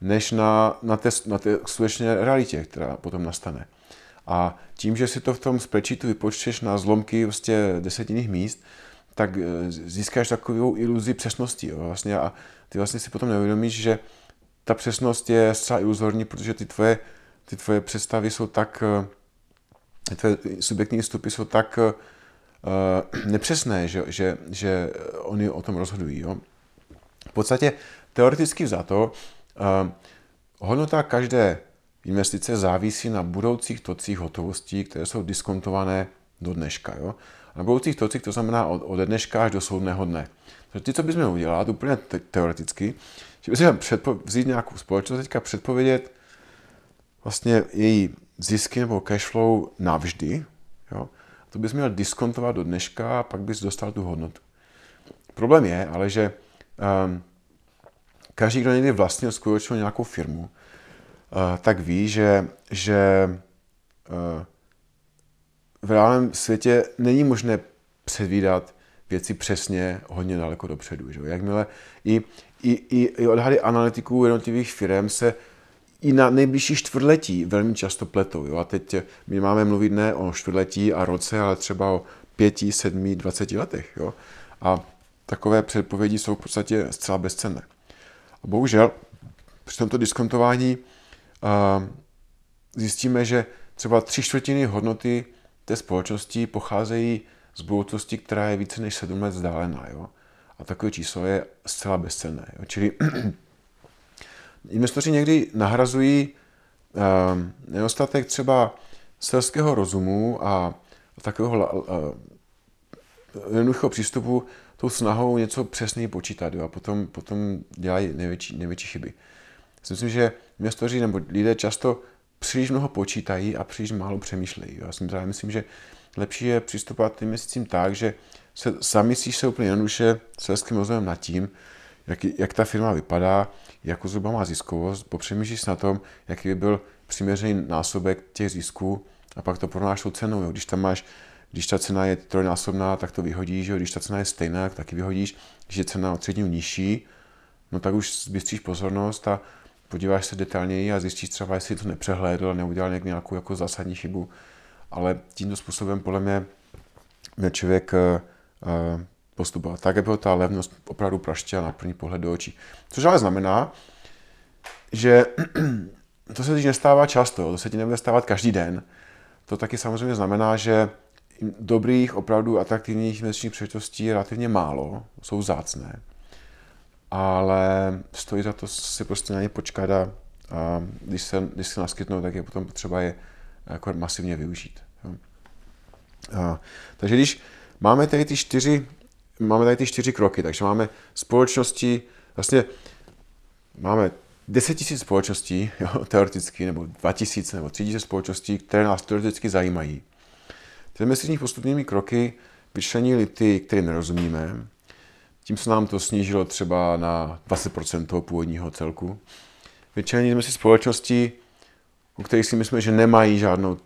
než na, na, té, na té skutečné realitě, která potom nastane. A tím, že si to v tom spreadsheetu vypočteš na zlomky vlastně desetinných míst, tak eh, získáš takovou iluzi přesnosti. Jo, vlastně, a ty vlastně si potom neuvědomíš, že ta přesnost je zcela iluzorní, protože ty tvoje ty tvoje představy jsou tak, ty tvoje subjektivní vstupy jsou tak uh, nepřesné, že, že, že oni o tom rozhodují. Jo? V podstatě teoreticky vzato, uh, hodnota každé investice závisí na budoucích tocích hotovostí, které jsou diskontované do dneška. Jo? Na budoucích tocích to znamená od, od dneška až do soudného dne. Takže ty, co bychom udělat, úplně te- teoreticky, že bychom vzít nějakou společnost, teďka předpovědět vlastně její zisky nebo cash flow navždy, jo? to bys měl diskontovat do dneška a pak bys dostal tu hodnotu. Problém je ale, že um, každý, kdo někdy vlastnil skutečně nějakou firmu, uh, tak ví, že, že uh, v reálném světě není možné předvídat věci přesně hodně daleko dopředu. Že? Jakmile i, i, i, i odhady analytiků jednotlivých firm se i na nejbližší čtvrtletí velmi často pletou. Jo? A teď my máme mluvit ne o čtvrtletí a roce, ale třeba o pěti, sedmi, dvaceti letech. Jo? A takové předpovědi jsou v podstatě zcela bezcenné. A bohužel při tomto diskontování uh, zjistíme, že třeba tři čtvrtiny hodnoty té společnosti pocházejí z budoucnosti, která je více než 7 let vzdálená. Jo? A takové číslo je zcela bezcenné. Jo? Čili investoři někdy nahrazují uh, nedostatek třeba selského rozumu a takového uh, jednoduchého přístupu tou snahou něco přesněji počítat jo? a potom, potom dělají největší, největší chyby. Myslím, že investoři nebo lidé často příliš mnoho počítají a příliš málo přemýšlejí. Já si myslím, že lepší je přistupovat tím měsícím tak, že se zamyslíš se úplně jednoduše selským rozumem nad tím, jak, jak ta firma vypadá, jakou zhruba má ziskovost, popřemýšlíš na tom, jaký by byl přiměřený násobek těch zisků a pak to porovnáš tou cenou. Jo. Když tam máš, když ta cena je trojnásobná, tak to vyhodíš, jo. když ta cena je stejná, tak taky vyhodíš, když je cena o třetinu nižší, no tak už zbystříš pozornost a podíváš se detailněji a zjistíš třeba, jestli to nepřehlédl a neudělal nějakou jako zásadní chybu. Ale tímto způsobem podle mě, člověk uh, postupoval. Tak, byla ta levnost opravdu praštěla na první pohled do očí. Což ale znamená, že to se teď nestává často, to se ti nebude stávat každý den. To taky samozřejmě znamená, že dobrých, opravdu atraktivních investičních příležitostí je relativně málo, jsou zácné ale stojí za to si prostě na ně počkat a, a když, se, když se naskytnou, tak je potom potřeba je jako masivně využít. A, takže když máme tady ty čtyři, máme tady ty čtyři kroky, takže máme společnosti, vlastně máme 10 tisíc společností, jo, teoreticky, nebo 2 tisíce, nebo 3 tisíce společností, které nás teoreticky zajímají. Těmi z postupnými kroky vyčlenili ty, které nerozumíme, tím se nám to snížilo třeba na 20% toho původního celku. Vyčlenili jsme si společnosti, u kterých si myslíme, že nemají žádnou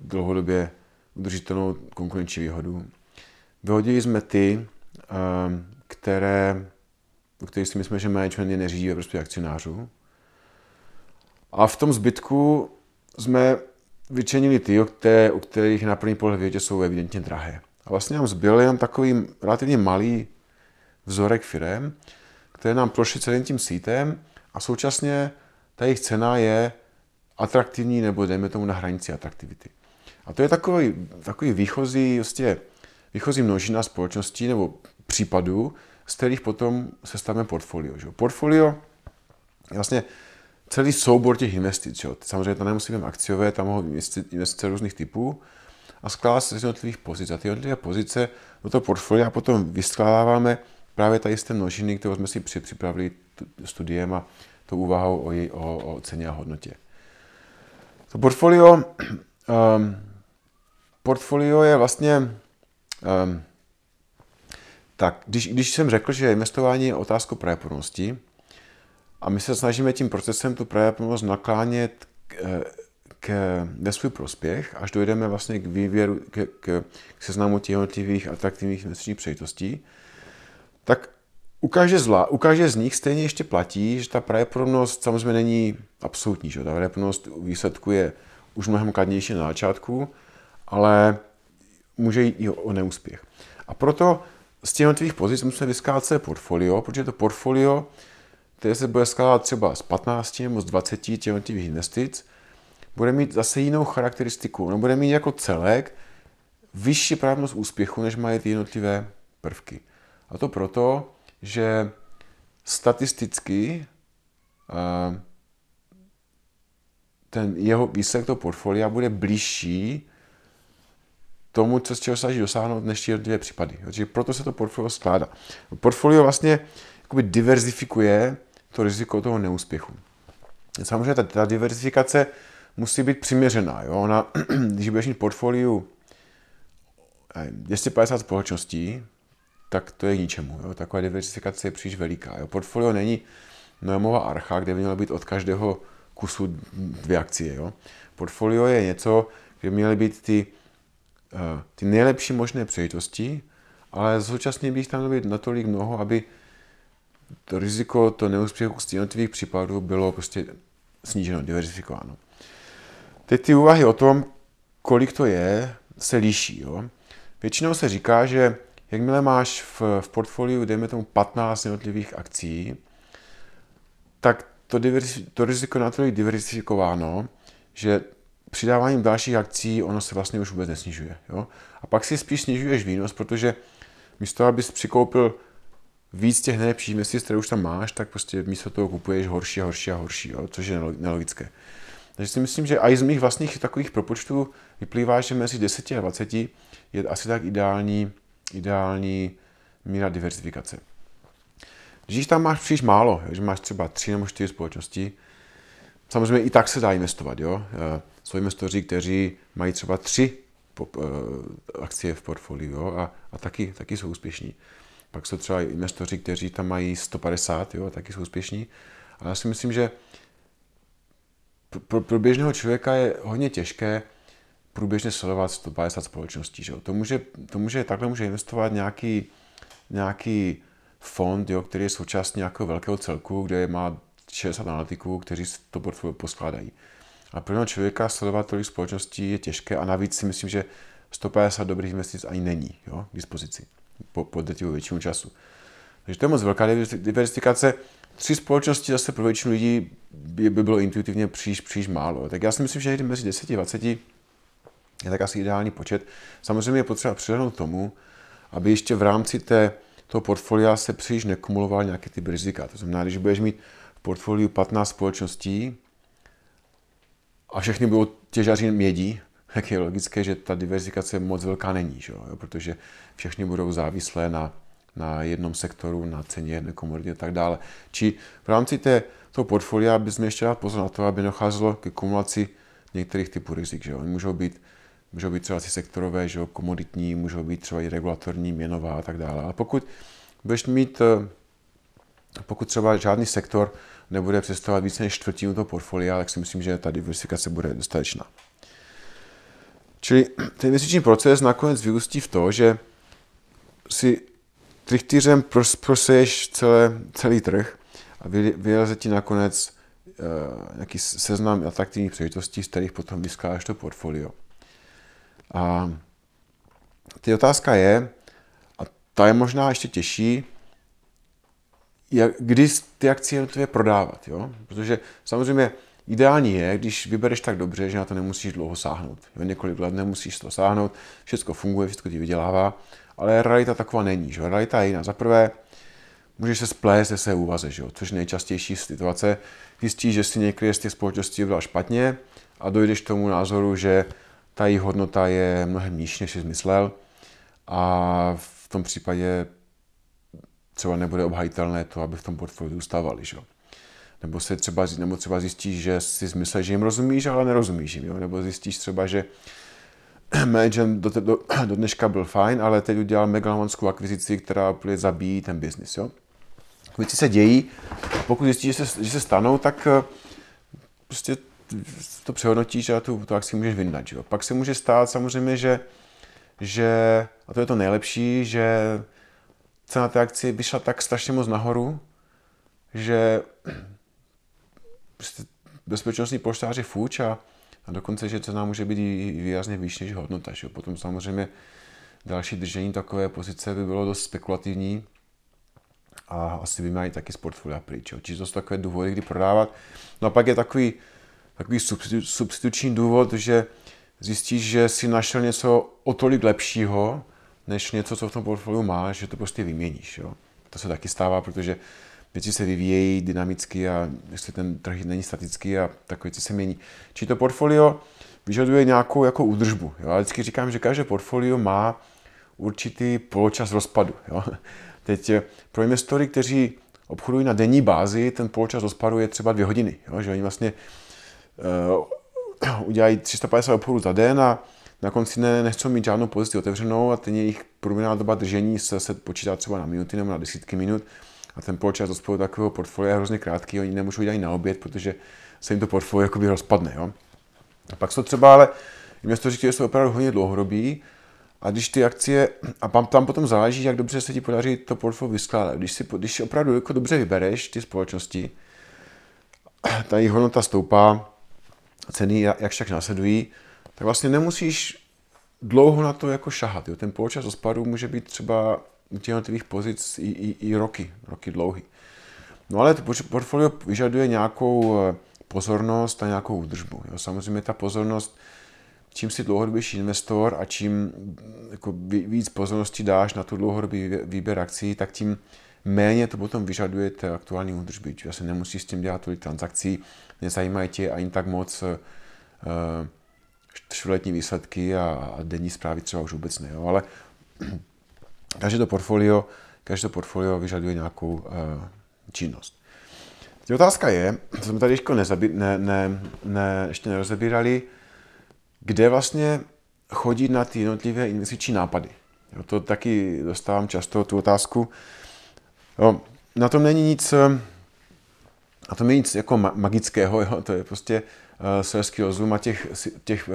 dlouhodobě udržitelnou konkurenční výhodu. Vyhodili jsme ty, ehm, které, u kterých si myslíme, že management je neřídí ve prospěch akcionářů. A v tom zbytku jsme vyčenili ty, které, u kterých na první pohled větě jsou evidentně drahé. A vlastně nám zbyl jen takový relativně malý vzorek firm, které nám prošly celým tím sítem a současně ta jejich cena je atraktivní nebo dejme tomu na hranici atraktivity. A to je takový, takový výchozí, vlastně, výchozí množina společností nebo případů, z kterých potom se stavíme portfolio. Že? Portfolio je vlastně celý soubor těch investic. Že? Samozřejmě to nemusí být akciové, tam mohou investice různých typů a skládá se z jednotlivých pozic. A ty jednotlivé pozice do toho portfolia potom vyskládáváme právě tady z té množiny, kterou jsme si připravili studiem a tou úvahou o, jej, o, o ceně a hodnotě. To portfolio, um, portfolio je vlastně um, tak, když, když jsem řekl, že investování je otázkou pravděpodobnosti a my se snažíme tím procesem tu pravděpodobnost naklánět k, k, ve svůj prospěch, až dojdeme vlastně k výběru, k, k, k seznamu těch jednotlivých atraktivních investičních příležitostí, tak u každé, zla, u každé z nich stejně ještě platí, že ta pravděpodobnost samozřejmě není absolutní. Že? Ta pravděpodobnost výsledku je už mnohem kladnější na začátku, ale může jít i o neúspěch. A proto z těch jednotlivých pozic musíme vyskládat své portfolio, protože to portfolio, které se bude skládat třeba z 15 nebo z 20 těch jednotlivých investic, bude mít zase jinou charakteristiku. No bude mít jako celek vyšší právnost úspěchu, než mají ty jednotlivé prvky. A to proto, že statisticky ten jeho výsledek toho portfolia bude blížší tomu, co z čeho snaží dosáhnout, ty jednotlivé případy. Takže proto se to portfolio skládá. Portfolio vlastně jakoby diverzifikuje to riziko toho neúspěchu. Samozřejmě ta, ta diversifikace musí být přiměřená. Jo? Ona, když budeš mít portfoliu 250 společností, tak to je k ničemu. Jo? Taková diversifikace je příliš veliká. Jo? Portfolio není Noemova archa, kde by mělo být od každého kusu dvě akcie. Jo? Portfolio je něco, kde měly být ty, ty nejlepší možné příležitosti, ale současně bych tam měl být natolik mnoho, aby to riziko, to neúspěchu z jednotlivých případů bylo prostě sníženo, diversifikováno. Teď ty úvahy o tom, kolik to je, se liší. Jo? Většinou se říká, že jakmile máš v, v portfoliu, dejme tomu 15 jednotlivých akcí, tak to, diverzi, to riziko natolik diversifikováno, že přidáváním dalších akcí ono se vlastně už vůbec nesnižuje. Jo? A pak si spíš snižuješ výnos, protože místo, abys přikoupil víc těch nejlepších investic, které už tam máš, tak prostě místo toho kupuješ horší a horší a horší, jo? což je nelogické. Takže si myslím, že i z mých vlastních takových propočtů vyplývá, že mezi 10 a 20 je asi tak ideální, ideální míra diversifikace. Když tam máš příliš málo, že máš třeba 3 nebo 4 společnosti, samozřejmě i tak se dá investovat. Jo? Jsou investoři, kteří mají třeba 3 eh, akcie v portfoliu jo? A, a taky, taky jsou úspěšní. Pak jsou třeba investoři, kteří tam mají 150, jo? a taky jsou úspěšní. Ale já si myslím, že pro, pro běžného člověka je hodně těžké průběžně sledovat 150 společností. Že? To, může, to může, takhle může investovat nějaký, nějaký fond, jo, který je součástí nějakého velkého celku, kde má 60 analytiků, kteří to portfolio poskládají. A pro člověka sledovat tolik společností je těžké a navíc si myslím, že 150 dobrých investic ani není jo, k dispozici po, po většinu času. Takže to je moc velká diversifikace. Tři společnosti zase pro většinu lidí by, by bylo intuitivně příliš, příliš málo. Tak já si myslím, že mezi 10 a 20 je tak asi ideální počet. Samozřejmě je potřeba přihlednout tomu, aby ještě v rámci té, toho portfolia se příliš nekumuloval nějaký typ rizika. To znamená, když budeš mít v portfoliu 15 společností a všechny budou těžaři mědí, tak je logické, že ta diversifikace moc velká není, že jo? protože všechny budou závislé na, na jednom sektoru, na ceně jedné komodity a tak dále. Či v rámci té, toho portfolia bychom ještě dát pozor na to, aby docházelo ke kumulaci některých typů rizik. Že jo? Můžou být můžou být třeba si sektorové, že jo, komoditní, můžou být třeba i regulatorní, měnová a tak dále. Ale pokud budeš mít, eh, pokud třeba žádný sektor nebude představovat více než čtvrtinu toho portfolia, tak si myslím, že ta diversifikace bude dostatečná. Čili ten investiční proces nakonec vyústí v to, že si trichtýřem proseješ celé, celý trh a vyleze ti nakonec uh, nějaký seznam atraktivních příležitostí, z kterých potom vyskládáš to portfolio. A ty otázka je, a ta je možná ještě těžší, jak, kdy ty akcie jednotlivě prodávat. Jo? Protože samozřejmě ideální je, když vybereš tak dobře, že na to nemusíš dlouho sáhnout. Jo? Několik let nemusíš to sáhnout, všechno funguje, všechno ti vydělává, ale realita taková není. Že? Realita je jiná. Za prvé, můžeš se splést své úvaze, že? což je nejčastější situace. Zjistíš, že si některé z těch společností vybral špatně a dojdeš k tomu názoru, že ta její hodnota je mnohem nižší, než jsi myslel a v tom případě třeba nebude obhajitelné to, aby v tom portfoliu zůstávali. Že? Nebo, se třeba, nebo třeba zjistíš, že si myslíš, že jim rozumíš, ale nerozumíš jim. Jo? Nebo zjistíš třeba, že management do, do, do dneška byl fajn, ale teď udělal megalomonskou akvizici, která úplně zabíjí ten biznis. Jo? Věci se dějí pokud zjistíš, že se, že se stanou, tak eh, prostě to přehodnotíš a tu, tu akci můžeš vyndat. Jo? Pak se může stát samozřejmě, že, že, a to je to nejlepší, že cena té akcie vyšla tak strašně moc nahoru, že prostě bezpečnostní poštář je fuč a, a dokonce, že cena může být i výrazně vyšší než hodnota. Že? Potom samozřejmě další držení takové pozice by bylo dost spekulativní a asi by měli taky z portfolia pryč. Čiže to jsou takové důvody, kdy prodávat. No a pak je takový takový substituční důvod, že zjistíš, že si našel něco o tolik lepšího, než něco, co v tom portfoliu máš, že to prostě vyměníš. Jo? To se taky stává, protože věci se vyvíjejí dynamicky a jestli ten trh není statický a tak věci se mění. Či to portfolio vyžaduje nějakou jako údržbu. Jo? Já vždycky říkám, že každé portfolio má určitý poločas rozpadu. Jo? Teď eh, pro investory, kteří obchodují na denní bázi, ten poločas rozpadu je třeba dvě hodiny. Jo? Že oni vlastně uh, udělají 350 obchodů za den a na konci ne, nechcou mít žádnou pozici otevřenou a ten jejich průměrná doba držení se, se počítá třeba na minuty nebo na desítky minut a ten poločas rozpadu takového portfolia je hrozně krátký, oni nemůžou jít ani na oběd, protože se jim to portfolio jakoby rozpadne. Jo? A pak jsou třeba ale investoři, kteří jsou opravdu hodně dlouhodobí, a když ty akcie, a tam potom záleží, jak dobře se ti podaří to portfolio vyskládat. Když si, když si opravdu jako dobře vybereš ty společnosti, ta jejich hodnota stoupá, ceny jak však následují, tak vlastně nemusíš dlouho na to jako šahat. Jo. Ten poločas rozpadu může být třeba u těch jednotlivých pozic i, i, i roky, roky dlouhý. No ale to portfolio vyžaduje nějakou eh, pozornost a nějakou údržbu. Jo. Samozřejmě ta pozornost čím jsi dlouhodobější investor a čím jako víc pozornosti dáš na tu dlouhodobý výběr akcí, tak tím méně to potom vyžaduje té aktuální údržby. Čiže se nemusíš s tím dělat tolik transakcí, nezajímají tě ani tak moc uh, čtvrtletní výsledky a, denní zprávy třeba už vůbec ne. Jo. Ale každé to portfolio, každé to portfolio vyžaduje nějakou uh, činnost. Teď otázka je, co jsme tady ještě nezabí, ne, ne, ne, ještě nerozebírali, kde vlastně chodit na ty jednotlivé investiční nápady. Jo, to taky dostávám často tu otázku. Jo, na tom není nic, na tom není nic jako magického, jo, to je prostě selský rozum a těch, těch uh,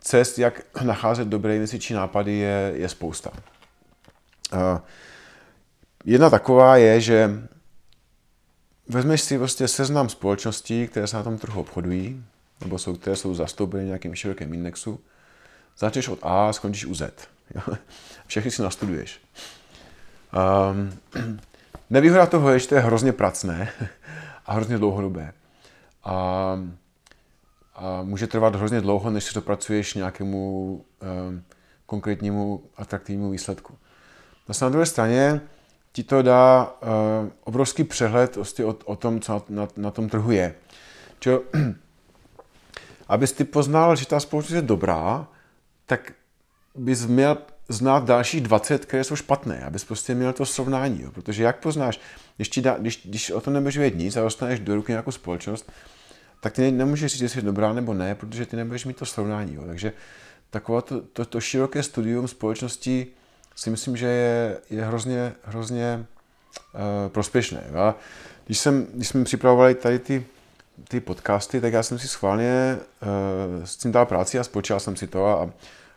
cest, jak nacházet dobré investiční nápady, je, je spousta. Uh, jedna taková je, že vezmeš si prostě seznam společností, které se na tom trhu obchodují, nebo jsou, které jsou zastoupeny v nějakém širokém indexu. Začneš od A a skončíš u Z. Všechny si nastuduješ. Um, nevýhoda toho je, že to je hrozně pracné a hrozně dlouhodobé. A, a může trvat hrozně dlouho, než se dopracuješ nějakému um, konkrétnímu atraktivnímu výsledku. Zase na druhé straně ti to dá uh, obrovský přehled prostě o, o tom, co na, na, na tom trhu je. Čo, abys ty poznal, že ta společnost je dobrá, tak bys měl znát dalších 20, které jsou špatné, abys prostě měl to srovnání. Jo. Protože jak poznáš, když, ti dá, když, když o tom nebudeš vědět nic a dostaneš do ruky nějakou společnost, tak ty nemůžeš říct, jestli je dobrá nebo ne, protože ty nebudeš mít to srovnání. Jo. Takže takové to, to, to široké studium společnosti si myslím, že je, je hrozně, hrozně uh, prospěšné. Jo. A když, jsem, když jsme připravovali tady ty ty podcasty, tak já jsem si schválně uh, s tím dal práci a spočítal jsem si to, a,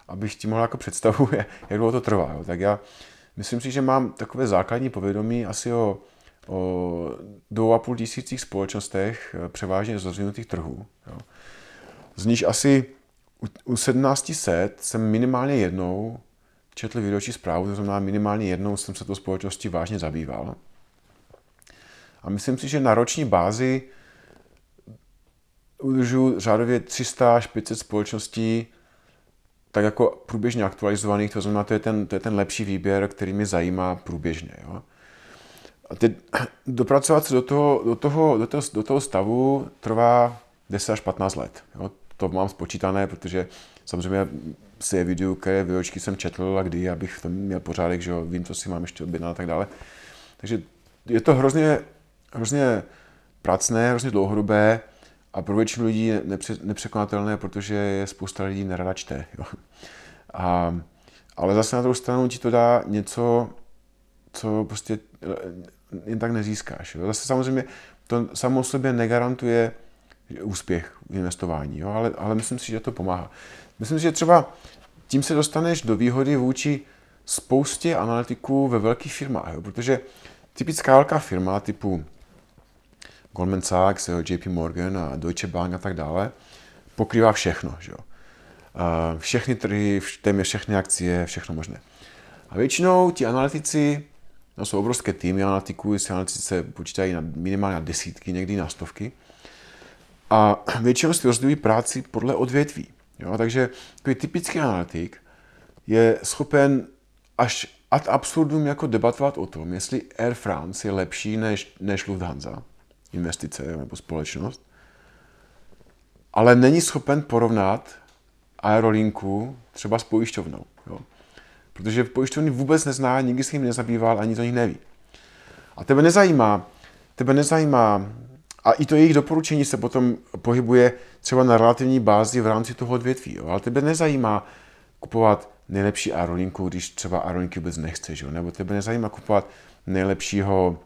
abych ti mohl jako představu, jak dlouho to trvá. Jo. Tak já myslím si, že mám takové základní povědomí asi o, o dvou a půl tisících společnostech, eh, převážně z rozvinutých trhů. Jo. Z nich asi u, u 1700 jsem minimálně jednou četl výročí zprávu, to znamená minimálně jednou jsem se tou společností vážně zabýval. A myslím si, že na roční bázi udržuju řádově 300 až 500 společností tak jako průběžně aktualizovaných, to znamená, to je ten, to je ten lepší výběr, který mě zajímá průběžně. Jo. A teď dopracovat se do toho, do toho, do toho, do toho stavu trvá 10 až 15 let. Jo. To mám spočítané, protože samozřejmě si je video, které výročky jsem četl a kdy, abych tam měl pořádek, že jo, vím, co si mám ještě objednat a tak dále. Takže je to hrozně, hrozně pracné, hrozně dlouhodobé a pro většinu lidí nepřekonatelné, protože je spousta lidí nerada čte. Jo. A, ale zase na druhou stranu ti to dá něco, co prostě jen tak nezískáš. Jo. Zase samozřejmě to samo sobě negarantuje úspěch investování, jo, ale, ale myslím si, že to pomáhá. Myslím si, že třeba tím se dostaneš do výhody vůči spoustě analytiků ve velkých firmách, jo, protože typická velká firma typu Goldman Sachs, JP Morgan a Deutsche Bank a tak dále, pokrývá všechno. Že jo? Všechny trhy, téměř všechny akcie, všechno možné. A většinou ti analytici, no jsou obrovské týmy analytiků, si analytici se počítají na minimálně na desítky, někdy na stovky. A většinou si rozdělují práci podle odvětví. Jo? Takže takový typický analytik je schopen až ad absurdum jako debatovat o tom, jestli Air France je lepší než, než Lufthansa, investice nebo společnost, ale není schopen porovnat aerolinku třeba s pojišťovnou. Protože pojišťovny vůbec nezná, nikdy se jim nezabýval, ani to nich neví. A tebe nezajímá, tebe nezajímá, a i to jejich doporučení se potom pohybuje třeba na relativní bázi v rámci toho odvětví. Jo? Ale tebe nezajímá kupovat nejlepší aerolinku, když třeba aerolinky vůbec nechceš, jo? nebo tebe nezajímá kupovat nejlepšího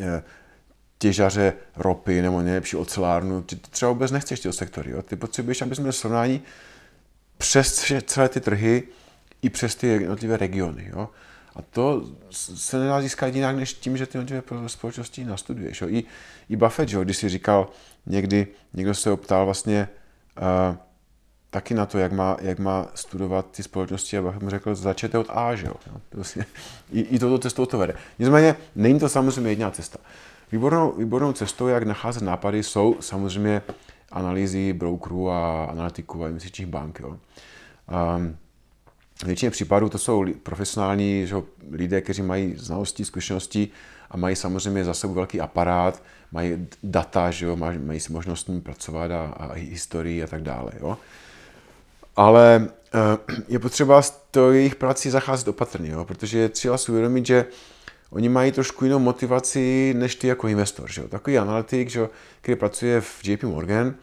eh, těžaře ropy nebo nejlepší ocelárnu, ty třeba vůbec nechceš ty sektory. Jo? Ty potřebuješ, abys měl srovnání přes celé ty trhy i přes ty jednotlivé regiony. Jo? A to se nedá získat jinak, než tím, že ty jednotlivé společnosti nastuduješ. Jo? I, I Buffett, jo? když si říkal někdy, někdo se optal vlastně uh, taky na to, jak má, jak má studovat ty společnosti a Buffett mu řekl, začněte od A, že jo? To vlastně, i, I toto cestou to vede. Nicméně není to samozřejmě jediná cesta. Výbornou, výbornou cestou, jak nacházet nápady, jsou samozřejmě analýzy brokerů a analytiků a investičních bank. Jo. Um, většině případů to jsou profesionální že, lidé, kteří mají znalosti, zkušenosti a mají samozřejmě za sebou velký aparát, mají data, že jo, mají, si možnost s ním pracovat a, a historii a tak dále. Jo. Ale uh, je potřeba s to jejich prací zacházet opatrně, jo, protože je třeba si uvědomit, že oni mají trošku jinou motivaci než ty jako investor. Že jo. Takový analytik, že jo, který pracuje v JP Morgan,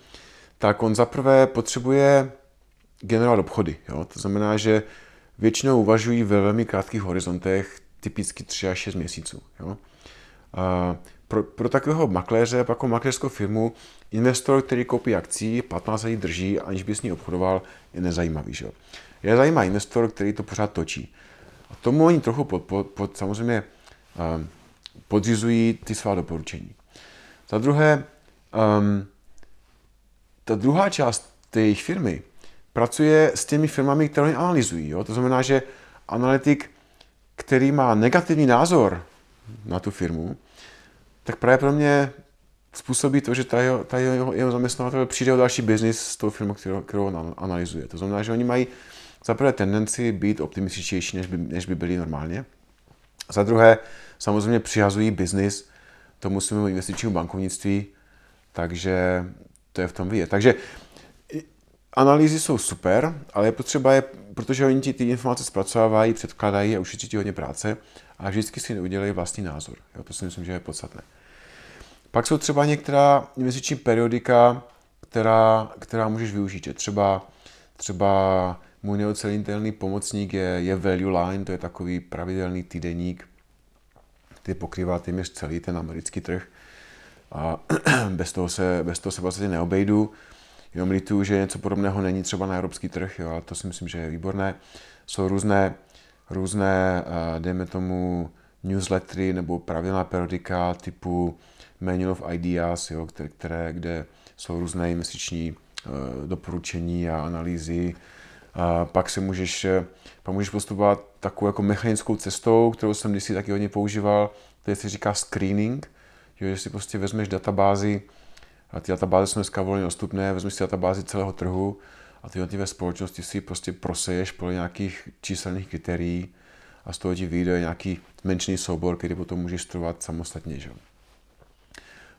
tak on zaprvé potřebuje generovat obchody. Jo. To znamená, že většinou uvažují ve velmi krátkých horizontech, typicky 3 až 6 měsíců. Jo. A pro, pro takového makléře, jako makléřskou firmu, investor, který koupí akcí, 15 let drží, aniž by s ní obchodoval, je nezajímavý. Že? Je zajímá investor, který to pořád točí. A tomu oni trochu pod, pod, pod samozřejmě um, podřizují ty svá doporučení. Za druhé, um, ta druhá část té jejich firmy pracuje s těmi firmami, které oni analyzují. Jo? To znamená, že analytik, který má negativní názor na tu firmu, tak právě pro mě způsobí to, že ta jeho, ta jeho, jeho zaměstnavatel přijde o další biznis s tou firmou, kterou, kterou on analyzuje. To znamená, že oni mají za prvé tendenci být optimističtější, než by, než by byli normálně. Za druhé, samozřejmě přihazují biznis tomu svému investičnímu bankovnictví, takže to je v tom vidět. Takže analýzy jsou super, ale je potřeba je, protože oni ti ty informace zpracovávají, předkládají a ušetří ti hodně práce a vždycky si udělají vlastní názor. Jo, to si myslím, že je podstatné. Pak jsou třeba některá investiční periodika, která, která můžeš využít. Je třeba, třeba můj neocenitelný pomocník je, je Value Line, to je takový pravidelný týdeník, který pokrývá téměř celý ten americký trh. A bez toho se, bez toho se vlastně neobejdu. Jenom lituju, že něco podobného není třeba na evropský trh, jo, ale to si myslím, že je výborné. Jsou různé, různé eh, dejme tomu, newslettery nebo pravidelná periodika typu Manual of Ideas, jo, které, které, kde jsou různé měsíční uh, doporučení a analýzy. A pak se můžeš, eh, pak můžeš postupovat takovou jako mechanickou cestou, kterou jsem kdysi taky hodně používal, který se říká screening, že si prostě vezmeš databázy, a ty databáze jsou dneska volně dostupné, vezmeš si databázi celého trhu a ty jednotlivé společnosti si prostě proseješ podle nějakých číselných kritérií a z toho ti vyjde nějaký menší soubor, který potom můžeš studovat samostatně. Že?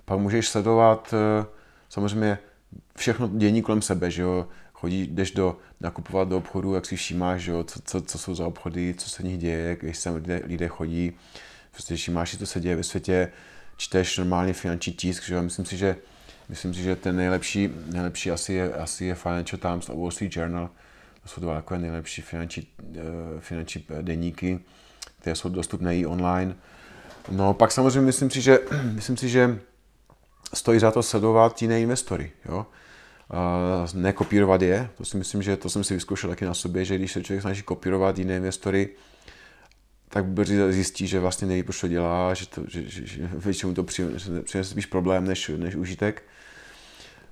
Pak můžeš sledovat eh, samozřejmě všechno dění kolem sebe, že jo? Chodí, jdeš do, nakupovat do obchodu, jak si všímáš, že jo? Co, co, co, jsou za obchody, co se v nich děje, jak se lidé, lidé chodí, prostě všímáš co se děje ve světě, čteš normálně finanční tisk, že jo? Myslím si, že Myslím si, že ten nejlepší, nejlepší asi, je, asi je Financial Times a Wall Street Journal. To jsou dva takové nejlepší finanční, eh, finanční deníky, které jsou dostupné i online. No pak samozřejmě myslím si, že, myslím si, že stojí za to sledovat jiné investory. Jo? nekopírovat je, to si myslím, že to jsem si vyzkoušel taky na sobě, že když se člověk snaží kopírovat jiné investory, tak zjistí, že vlastně neví, proč to dělá, že, to, že, že, že většinou to přinese spíš problém než, než užitek.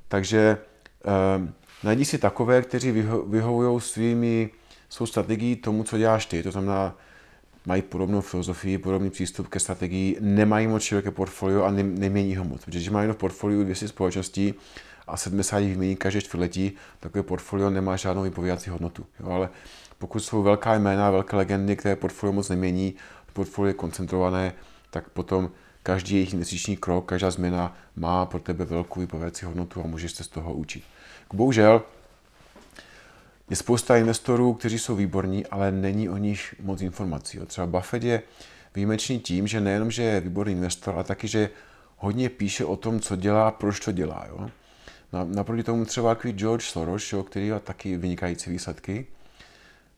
Takže eh, najdi si takové, kteří vyho, vyhovují svými, svou strategií tomu, co děláš ty. To znamená, mají podobnou filozofii, podobný přístup ke strategii, nemají moc široké portfolio a nemění ho moc. Protože když mají v portfoliu 200 společností a 70 jich vymění každé čtvrtletí, takové portfolio nemá žádnou vypovídací hodnotu. Jo, ale pokud jsou velká jména, velké legendy, které portfolio moc nemění, portfolio je koncentrované, tak potom každý jejich měsíční krok, každá změna má pro tebe velkou vypovědací hodnotu a můžeš se z toho učit. Bohužel je spousta investorů, kteří jsou výborní, ale není o nich moc informací. Třeba Buffett je výjimečný tím, že nejenom, že je výborný investor, ale taky, že hodně píše o tom, co dělá, proč to dělá. Jo? Naproti tomu třeba takový George Soros, jo, který má taky vynikající výsledky,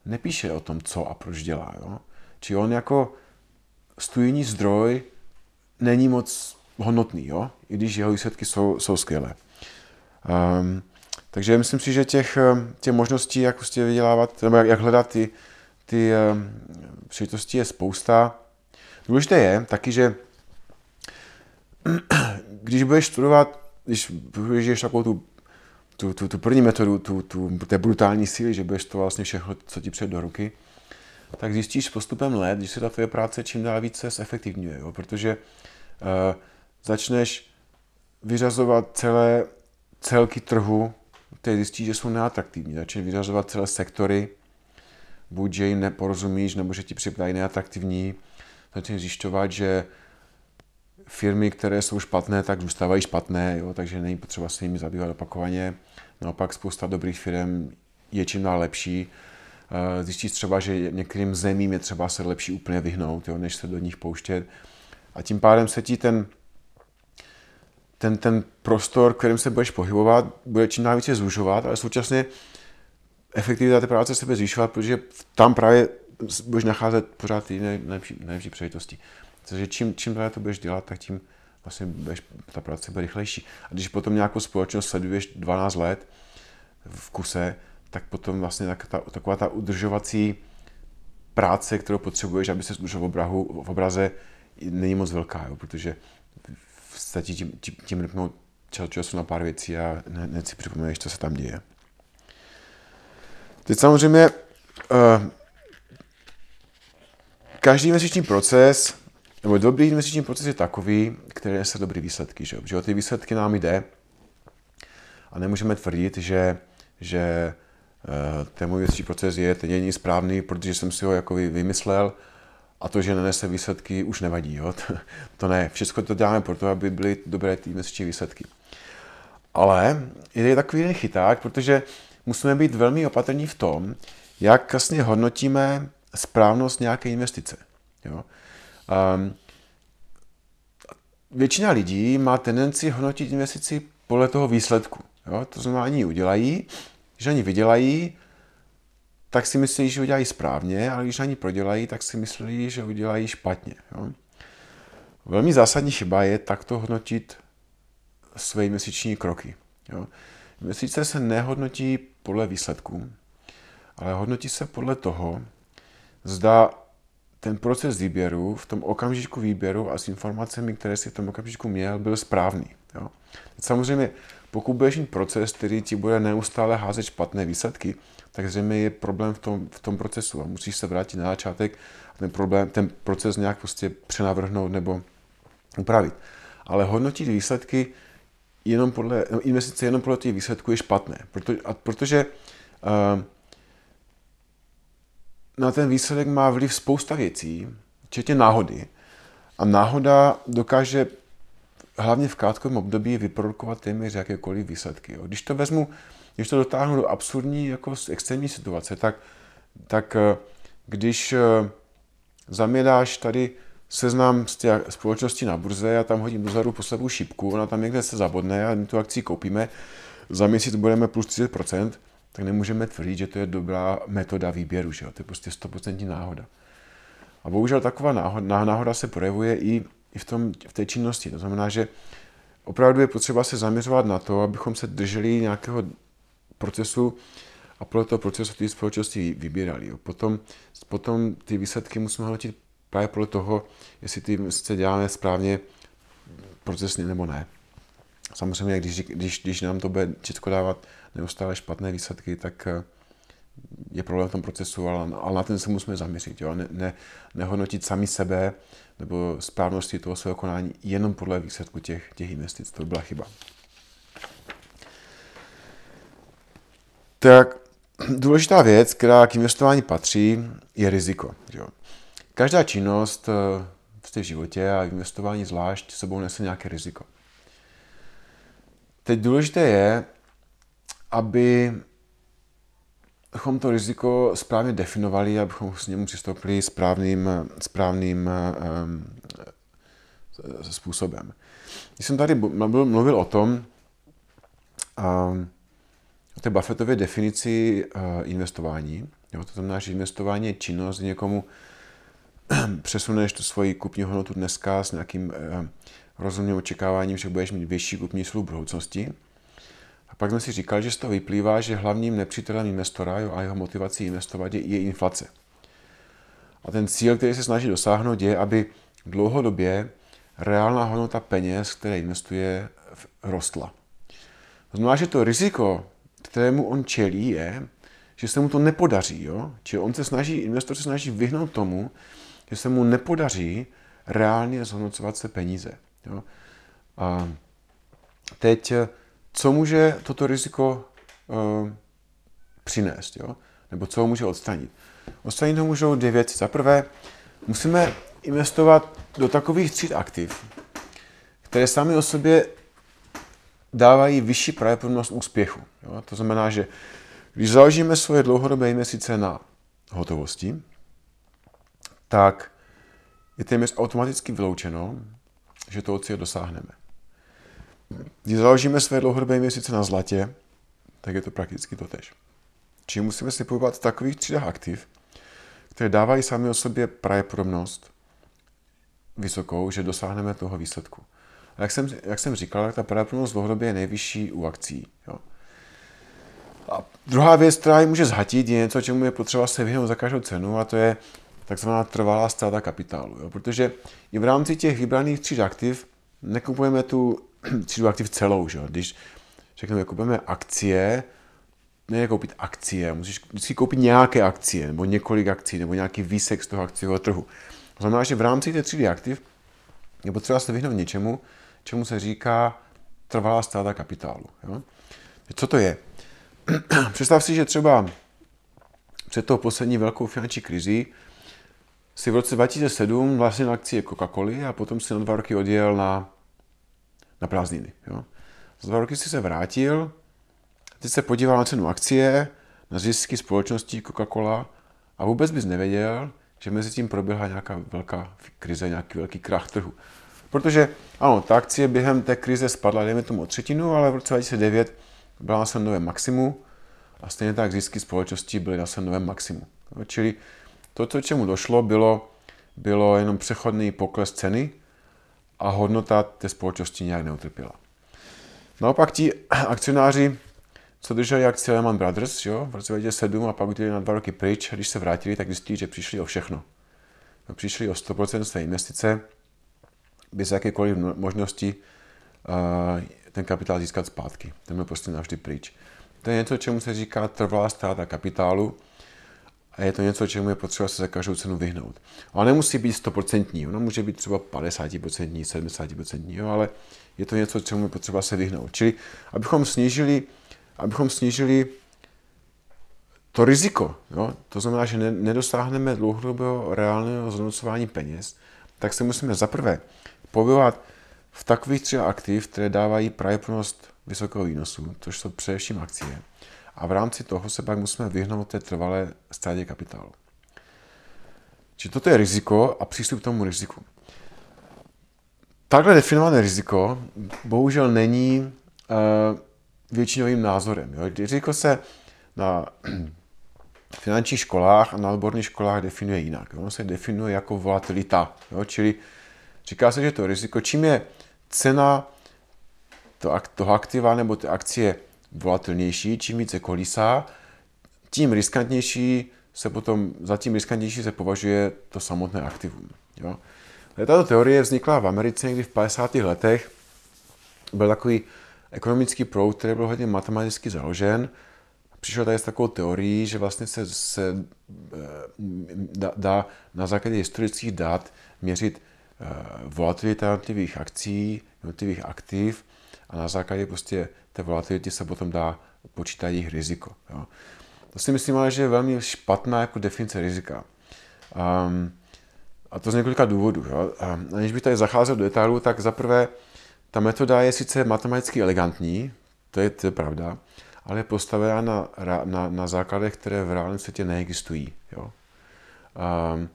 nepíše o tom, co a proč dělá. Jo? Či on jako studijní zdroj není moc hodnotný, jo? i když jeho výsledky jsou, jsou skvělé. Um, takže myslím si, že těch, ehm, těch možností, jak prostě vydělávat, nebo jak, jak hledat ty, ty um, příležitosti je spousta. Důležité je taky, že když budeš studovat, když využiješ takovou tu, tu, tu, tu první metodu, tu, tu, té brutální síly, že budeš to vlastně všechno, co ti přijde do ruky, tak zjistíš postupem let, že se ta tvoje práce čím dál více zefektivňuje, jo? protože uh, začneš vyřazovat celé celky trhu, které zjistíš, že jsou neatraktivní. Začneš vyřazovat celé sektory, buď že jim neporozumíš, nebo že ti připadají neatraktivní. Začneš zjišťovat, že firmy, které jsou špatné, tak zůstávají špatné, jo? takže není potřeba se jimi zabývat opakovaně. Naopak spousta dobrých firm je čím dál lepší Eh, zjistíš třeba, že některým zemím je třeba se lepší úplně vyhnout, jo, než se do nich pouštět. A tím pádem se ti ten, ten, ten prostor, kterým se budeš pohybovat, bude čím dál více zúžovat, ale současně efektivita té práce se bude zvyšovat, protože tam právě budeš nacházet pořád ty nejlepší, nejlepší příležitosti. Takže čím, čím dále to budeš dělat, tak tím vlastně budeš, ta práce bude rychlejší. A když potom nějakou společnost sleduješ 12 let v kuse, tak potom vlastně tak, ta, taková ta udržovací práce, kterou potřebuješ, aby se udržel v, obrahu, v obraze, není moc velká, jo, protože stačí tím, tím, tím rypnout času na pár věcí a hned si připomeneš, co se tam děje. Teď samozřejmě uh, každý investiční proces, nebo dobrý investiční proces je takový, který se dobrý výsledky. Že, že o ty výsledky nám jde a nemůžeme tvrdit, že, že Eh, ten můj větší proces je, ten není správný, protože jsem si ho jako vymyslel a to, že nenese výsledky, už nevadí. Jo? To, ne. Všechno to děláme proto, aby byly dobré ty měsíční výsledky. Ale je takový jeden chyták, protože musíme být velmi opatrní v tom, jak vlastně hodnotíme správnost nějaké investice. Jo? Um, většina lidí má tendenci hodnotit investici podle toho výsledku. Jo? To znamená, oni ji udělají když ani vydělají, tak si myslí, že udělají správně, ale když ani prodělají, tak si myslí, že udělají špatně. Jo? Velmi zásadní chyba je takto hodnotit své měsíční kroky. Jo? Měsíce se nehodnotí podle výsledků, ale hodnotí se podle toho, zda ten proces výběru v tom okamžiku výběru a s informacemi, které si v tom okamžiku měl, byl správný. Jo? Samozřejmě pokud budeš mít proces, který ti bude neustále házet špatné výsledky, tak zřejmě je problém v tom, v tom procesu a musíš se vrátit na začátek a ten, problém, ten proces nějak prostě přenavrhnout nebo upravit. Ale hodnotit výsledky jenom podle, investice jenom podle těch výsledků je špatné, proto, a protože uh, na ten výsledek má vliv spousta věcí, včetně náhody. A náhoda dokáže hlavně v krátkém období vyprodukovat téměř jakékoliv výsledky. Když to vezmu, když to dotáhnu do absurdní, jako extrémní situace, tak, tak eh, když eh, zamědáš tady seznam z té společnosti na burze, já tam hodím dozadu poslední šipku, ona tam někde se zabodne a my tu akci koupíme, za měsíc budeme plus 30%, tak nemůžeme tvrdit, že to je dobrá metoda výběru, že jo? to je prostě 100% náhoda. A bohužel taková náhoda, náhoda se projevuje i i v, tom, v té činnosti. To znamená, že opravdu je potřeba se zaměřovat na to, abychom se drželi nějakého procesu a podle toho procesu ty společnosti vybírali. Jo. Potom, potom ty výsledky musíme hodnotit právě podle toho, jestli ty se děláme správně procesně nebo ne. Samozřejmě, když, když, když nám to bude všechno dávat neustále špatné výsledky, tak, je problém v tom procesu, ale, ale na ten se musíme zaměřit. Jo? Ne, ne, nehodnotit sami sebe nebo správnosti toho svého konání jenom podle výsledku těch, těch investic. To by byla chyba. Tak důležitá věc, která k investování patří, je riziko. Jo? Každá činnost eh, v té životě a investování zvlášť sebou nese nějaké riziko. Teď důležité je, abychom to riziko správně definovali, abychom s němu přistoupili správným, správným um, způsobem. Když jsem tady mluvil o tom, um, o té Buffettově definici uh, investování, jo, to znamená, že investování je činnost, někomu přesuneš tu svoji kupní hodnotu dneska s nějakým uh, rozumným očekáváním, že budeš mít větší kupní sílu v budoucnosti, a pak jsme si říkali, že z toho vyplývá, že hlavním nepřítelem investora a jeho motivací investovat je, je inflace. A ten cíl, který se snaží dosáhnout, je, aby dlouhodobě reálná hodnota peněz, které investuje, rostla. To znamená, že to riziko, kterému on čelí, je, že se mu to nepodaří. Jo? Čili on se snaží, investor se snaží vyhnout tomu, že se mu nepodaří reálně zhodnocovat se peníze. Jo? A teď co může toto riziko uh, přinést, jo? nebo co ho může odstranit. Odstranit ho můžou dvě věci. Za prvé, musíme investovat do takových tříd aktiv, které sami o sobě dávají vyšší pravděpodobnost úspěchu. Jo? To znamená, že když založíme svoje dlouhodobé investice na hotovosti, tak je téměř automaticky vyloučeno, že toho cíle dosáhneme. Když založíme své dlouhodobé investice na zlatě, tak je to prakticky to tež. Čili musíme si pohybovat v takových třídách aktiv, které dávají sami o sobě pravděpodobnost vysokou, že dosáhneme toho výsledku. A jak jsem, jak jsem říkal, tak ta pravděpodobnost dlouhodobě je nejvyšší u akcí. Jo. A druhá věc, která ji může zhatit, je něco, čemu je potřeba se vyhnout za každou cenu, a to je takzvaná trvalá ztráta kapitálu. Jo. Protože i v rámci těch vybraných tříd aktiv nekupujeme tu třídu aktiv celou, že? Když řekneme, kupujeme akcie, ne koupit akcie, musíš vždycky koupit nějaké akcie, nebo několik akcí, nebo nějaký výsek z toho akciového trhu. To znamená, že v rámci té třídy aktiv je potřeba se vyhnout něčemu, čemu se říká trvalá ztráta kapitálu. Jo? Co to je? Představ si, že třeba před tou poslední velkou finanční krizi si v roce 2007 vlastnil akcie Coca-Coly a potom si na dva roky odjel na na prázdniny. Jo. Za dva roky si se vrátil, teď se podíval na cenu akcie, na zisky společnosti Coca-Cola a vůbec bys nevěděl, že mezi tím proběhla nějaká velká krize, nějaký velký krach trhu. Protože ano, ta akcie během té krize spadla, dejme tomu o třetinu, ale v roce 2009 byla na svém novém maximu a stejně tak zisky společnosti byly na svém novém maximu. Čili to, co čemu došlo, bylo, bylo jenom přechodný pokles ceny, a hodnota té společnosti nějak neutrpěla. Naopak ti akcionáři, co drželi akcie Lehman Brothers jo, v roce 2007 a pak udělali na dva roky pryč, když se vrátili, tak zjistili, že přišli o všechno. No, přišli o 100% své investice, bez jakékoliv možnosti uh, ten kapitál získat zpátky. Ten byl prostě navždy pryč. To je něco, čemu se říká trvalá ztráta kapitálu, a je to něco, čemu je potřeba se za každou cenu vyhnout. Ale nemusí být 100%, ona může být třeba 50%, 70%, jo, ale je to něco, čemu je potřeba se vyhnout. Čili abychom snížili, abychom snížili to riziko, jo, to znamená, že nedosáhneme dlouhodobého reálného zhodnocování peněz, tak se musíme zaprvé pohybovat v takových třeba aktiv, které dávají pravděpodobnost vysokého výnosu, což jsou především akcie a v rámci toho se pak musíme vyhnout té trvalé stádě kapitálu. Či toto je riziko a přístup k tomu riziku. Takhle definované riziko bohužel není uh, většinovým názorem. Jo. Riziko se na finančních školách a na odborných školách definuje jinak. Ono se definuje jako volatilita. Jo. Čili říká se, že to riziko, čím je cena toho aktiva nebo té akcie volatilnější, čím více kolísá, tím riskantnější se potom, za tím riskantnější se považuje to samotné aktivum. Jo? Tato teorie vznikla v Americe někdy v 50. letech. Byl takový ekonomický proud, který byl hodně matematicky založen. přišel tady s takovou teorií, že vlastně se, se dá, dá na základě historických dat měřit volatilita jednotlivých akcí, jednotlivých aktiv a na základě prostě té volatility se potom dá počítat jejich riziko. Jo. To si myslím ale, že je velmi špatná jako definice rizika. Um, a to z několika důvodů. Jo. Um, aniž bych tady zacházel do detailů, tak zaprvé ta metoda je sice matematicky elegantní, to je, to je pravda, ale je postavená na, na, na základech, které v reálném světě neexistují. Jo. Um,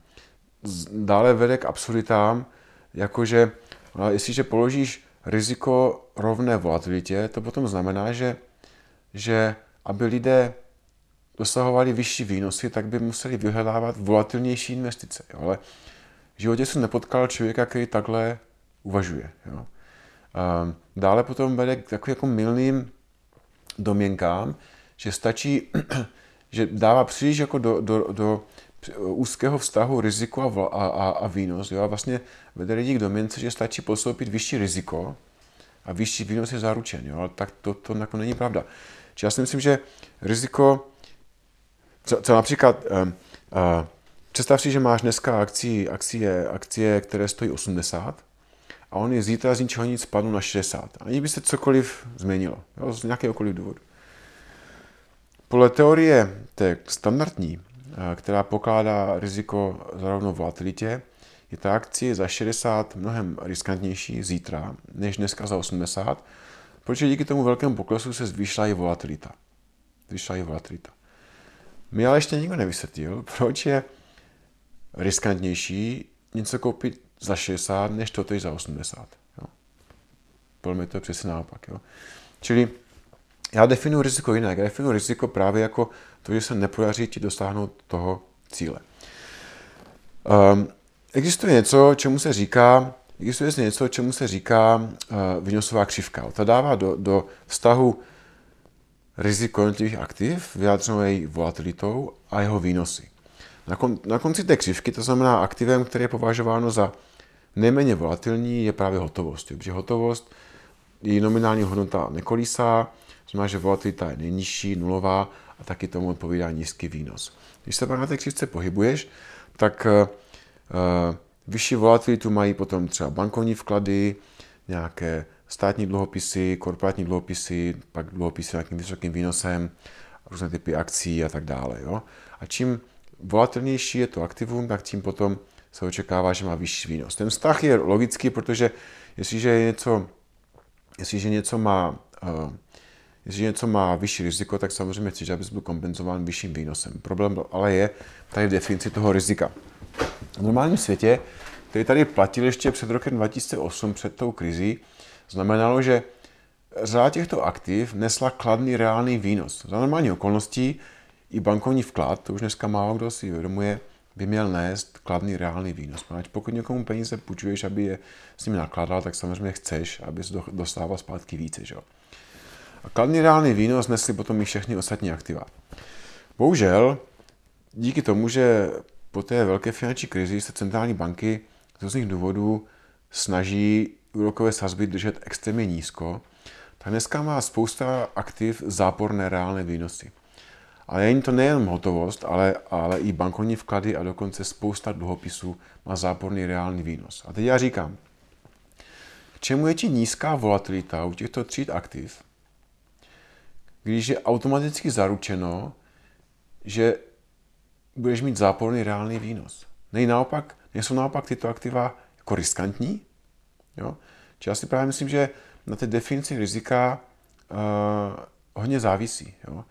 dále vede k absurditám, jakože jestliže položíš riziko rovné volatilitě, to potom znamená, že, že aby lidé dosahovali vyšší výnosy, tak by museli vyhledávat volatilnější investice. Jo? Ale v životě jsem nepotkal člověka, který takhle uvažuje. Jo? A dále potom vede k takovým jako milným doměnkám, že stačí, že dává příliš jako do, do, do úzkého vztahu riziko a, a, a výnos. Jo? A vlastně vede lidi k domněnce, že stačí postoupit vyšší riziko a vyšší výnos je zaručen. Jo? Tak to, to jako není pravda. Či já si myslím, že riziko, co, co například, uh, uh, představ si, že máš dneska akcie, akcie, akcie, které stojí 80 a oni zítra z ničeho nic spadnou na 60. Ani by se cokoliv změnilo, jo? z nějakéhokoliv důvodu. Podle teorie té standardní, která pokládá riziko za rovnou volatilitě, je ta akcie za 60 mnohem riskantnější zítra, než dneska za 80, protože díky tomu velkému poklesu se zvýšila i volatilita. Zvýšila i volatilita. Mi ale ještě nikdo nevysvětlil, proč je riskantnější něco koupit za 60, než to za 80. Jo. Podle mě to je přesně naopak. Jo. Čili já definuji riziko jinak. Já definuji riziko právě jako to, že se nepodaří ti dosáhnout toho cíle. Um, existuje něco, čemu se říká, existuje něco, čemu se říká uh, výnosová křivka. Ta dává do, do vztahu riziko jednotlivých aktiv, vyjádřenou její volatilitou a jeho výnosy. Na, kon, na konci té křivky, to znamená aktivem, které je považováno za nejméně volatilní, je právě hotovost. Protože hotovost, její nominální hodnota nekolísá, znamená, že volatilita je nejnižší, nulová a taky tomu odpovídá nízký výnos. Když se pak na té křivce pohybuješ, tak uh, vyšší volatilitu mají potom třeba bankovní vklady, nějaké státní dluhopisy, korporátní dluhopisy, pak dluhopisy s nějakým vysokým výnosem, různé typy akcí a tak dále. Jo? A čím volatilnější je to aktivum, tak tím potom se očekává, že má vyšší výnos. Ten vztah je logický, protože jestliže něco, jestliže něco má uh, Jestliže něco má vyšší riziko, tak samozřejmě chceš, aby byl kompenzován vyšším výnosem. Problém ale je tady v definici toho rizika. V normálním světě, který tady platil ještě před rokem 2008, před tou krizí, znamenalo, že řada těchto aktiv nesla kladný reálný výnos. Za normální okolností i bankovní vklad, to už dneska málo kdo si uvědomuje, by měl nést kladný reálný výnos. Pokud někomu peníze půjčuješ, aby je s nimi nakládal, tak samozřejmě chceš, aby dostával zpátky více. Že? A kladný reálný výnos nesli potom i všechny ostatní aktiva. Bohužel, díky tomu, že po té velké finanční krizi se centrální banky z různých důvodů snaží úrokové sazby držet extrémně nízko, tak dneska má spousta aktiv záporné reálné výnosy. Ale není to nejen hotovost, ale, ale i bankovní vklady a dokonce spousta dluhopisů má záporný reálný výnos. A teď já říkám, k čemu je ti nízká volatilita u těchto tříd aktiv, když je automaticky zaručeno, že budeš mít záporný reálný výnos. Nej naopak, nejsou naopak tyto aktiva jako riskantní? Jo? Či já si právě myslím, že na té definici rizika uh, hodně závisí. Jo?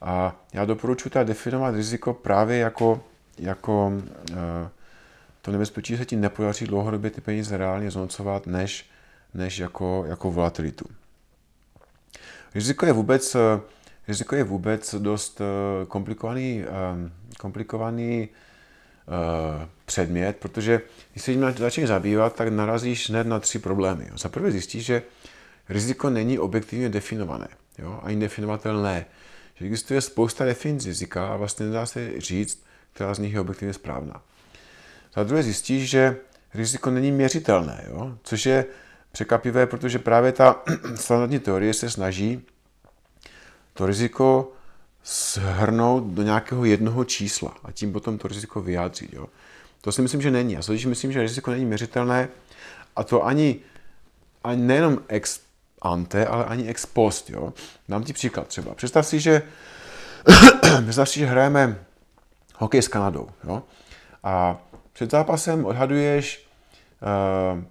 A já doporučuji teda definovat riziko právě jako, jako uh, to nebezpečí, že se ti nepodaří dlouhodobě ty peníze reálně znocovat, než, než jako, jako volatilitu. Riziko je vůbec, eh, riziko je vůbec dost eh, komplikovaný, eh, komplikovaný předmět, protože když se tím začneš zabývat, tak narazíš hned na tři problémy. Za prvé zjistíš, že riziko není objektivně definované, jo? ani definovatelné. Že existuje spousta definic rizika a vlastně nedá se říct, která z nich je objektivně správná. Za druhé zjistíš, že riziko není měřitelné, jo? což je překvapivé, protože právě ta standardní teorie se snaží to riziko shrnout do nějakého jednoho čísla a tím potom to riziko vyjádřit. Jo. To si myslím, že není. Já si myslím, že riziko není měřitelné a to ani, ani nejenom ex ante, ale ani ex post. Jo. Dám ti příklad třeba. Představ si, že, představ si, že hrajeme hokej s Kanadou. Jo. A před zápasem odhaduješ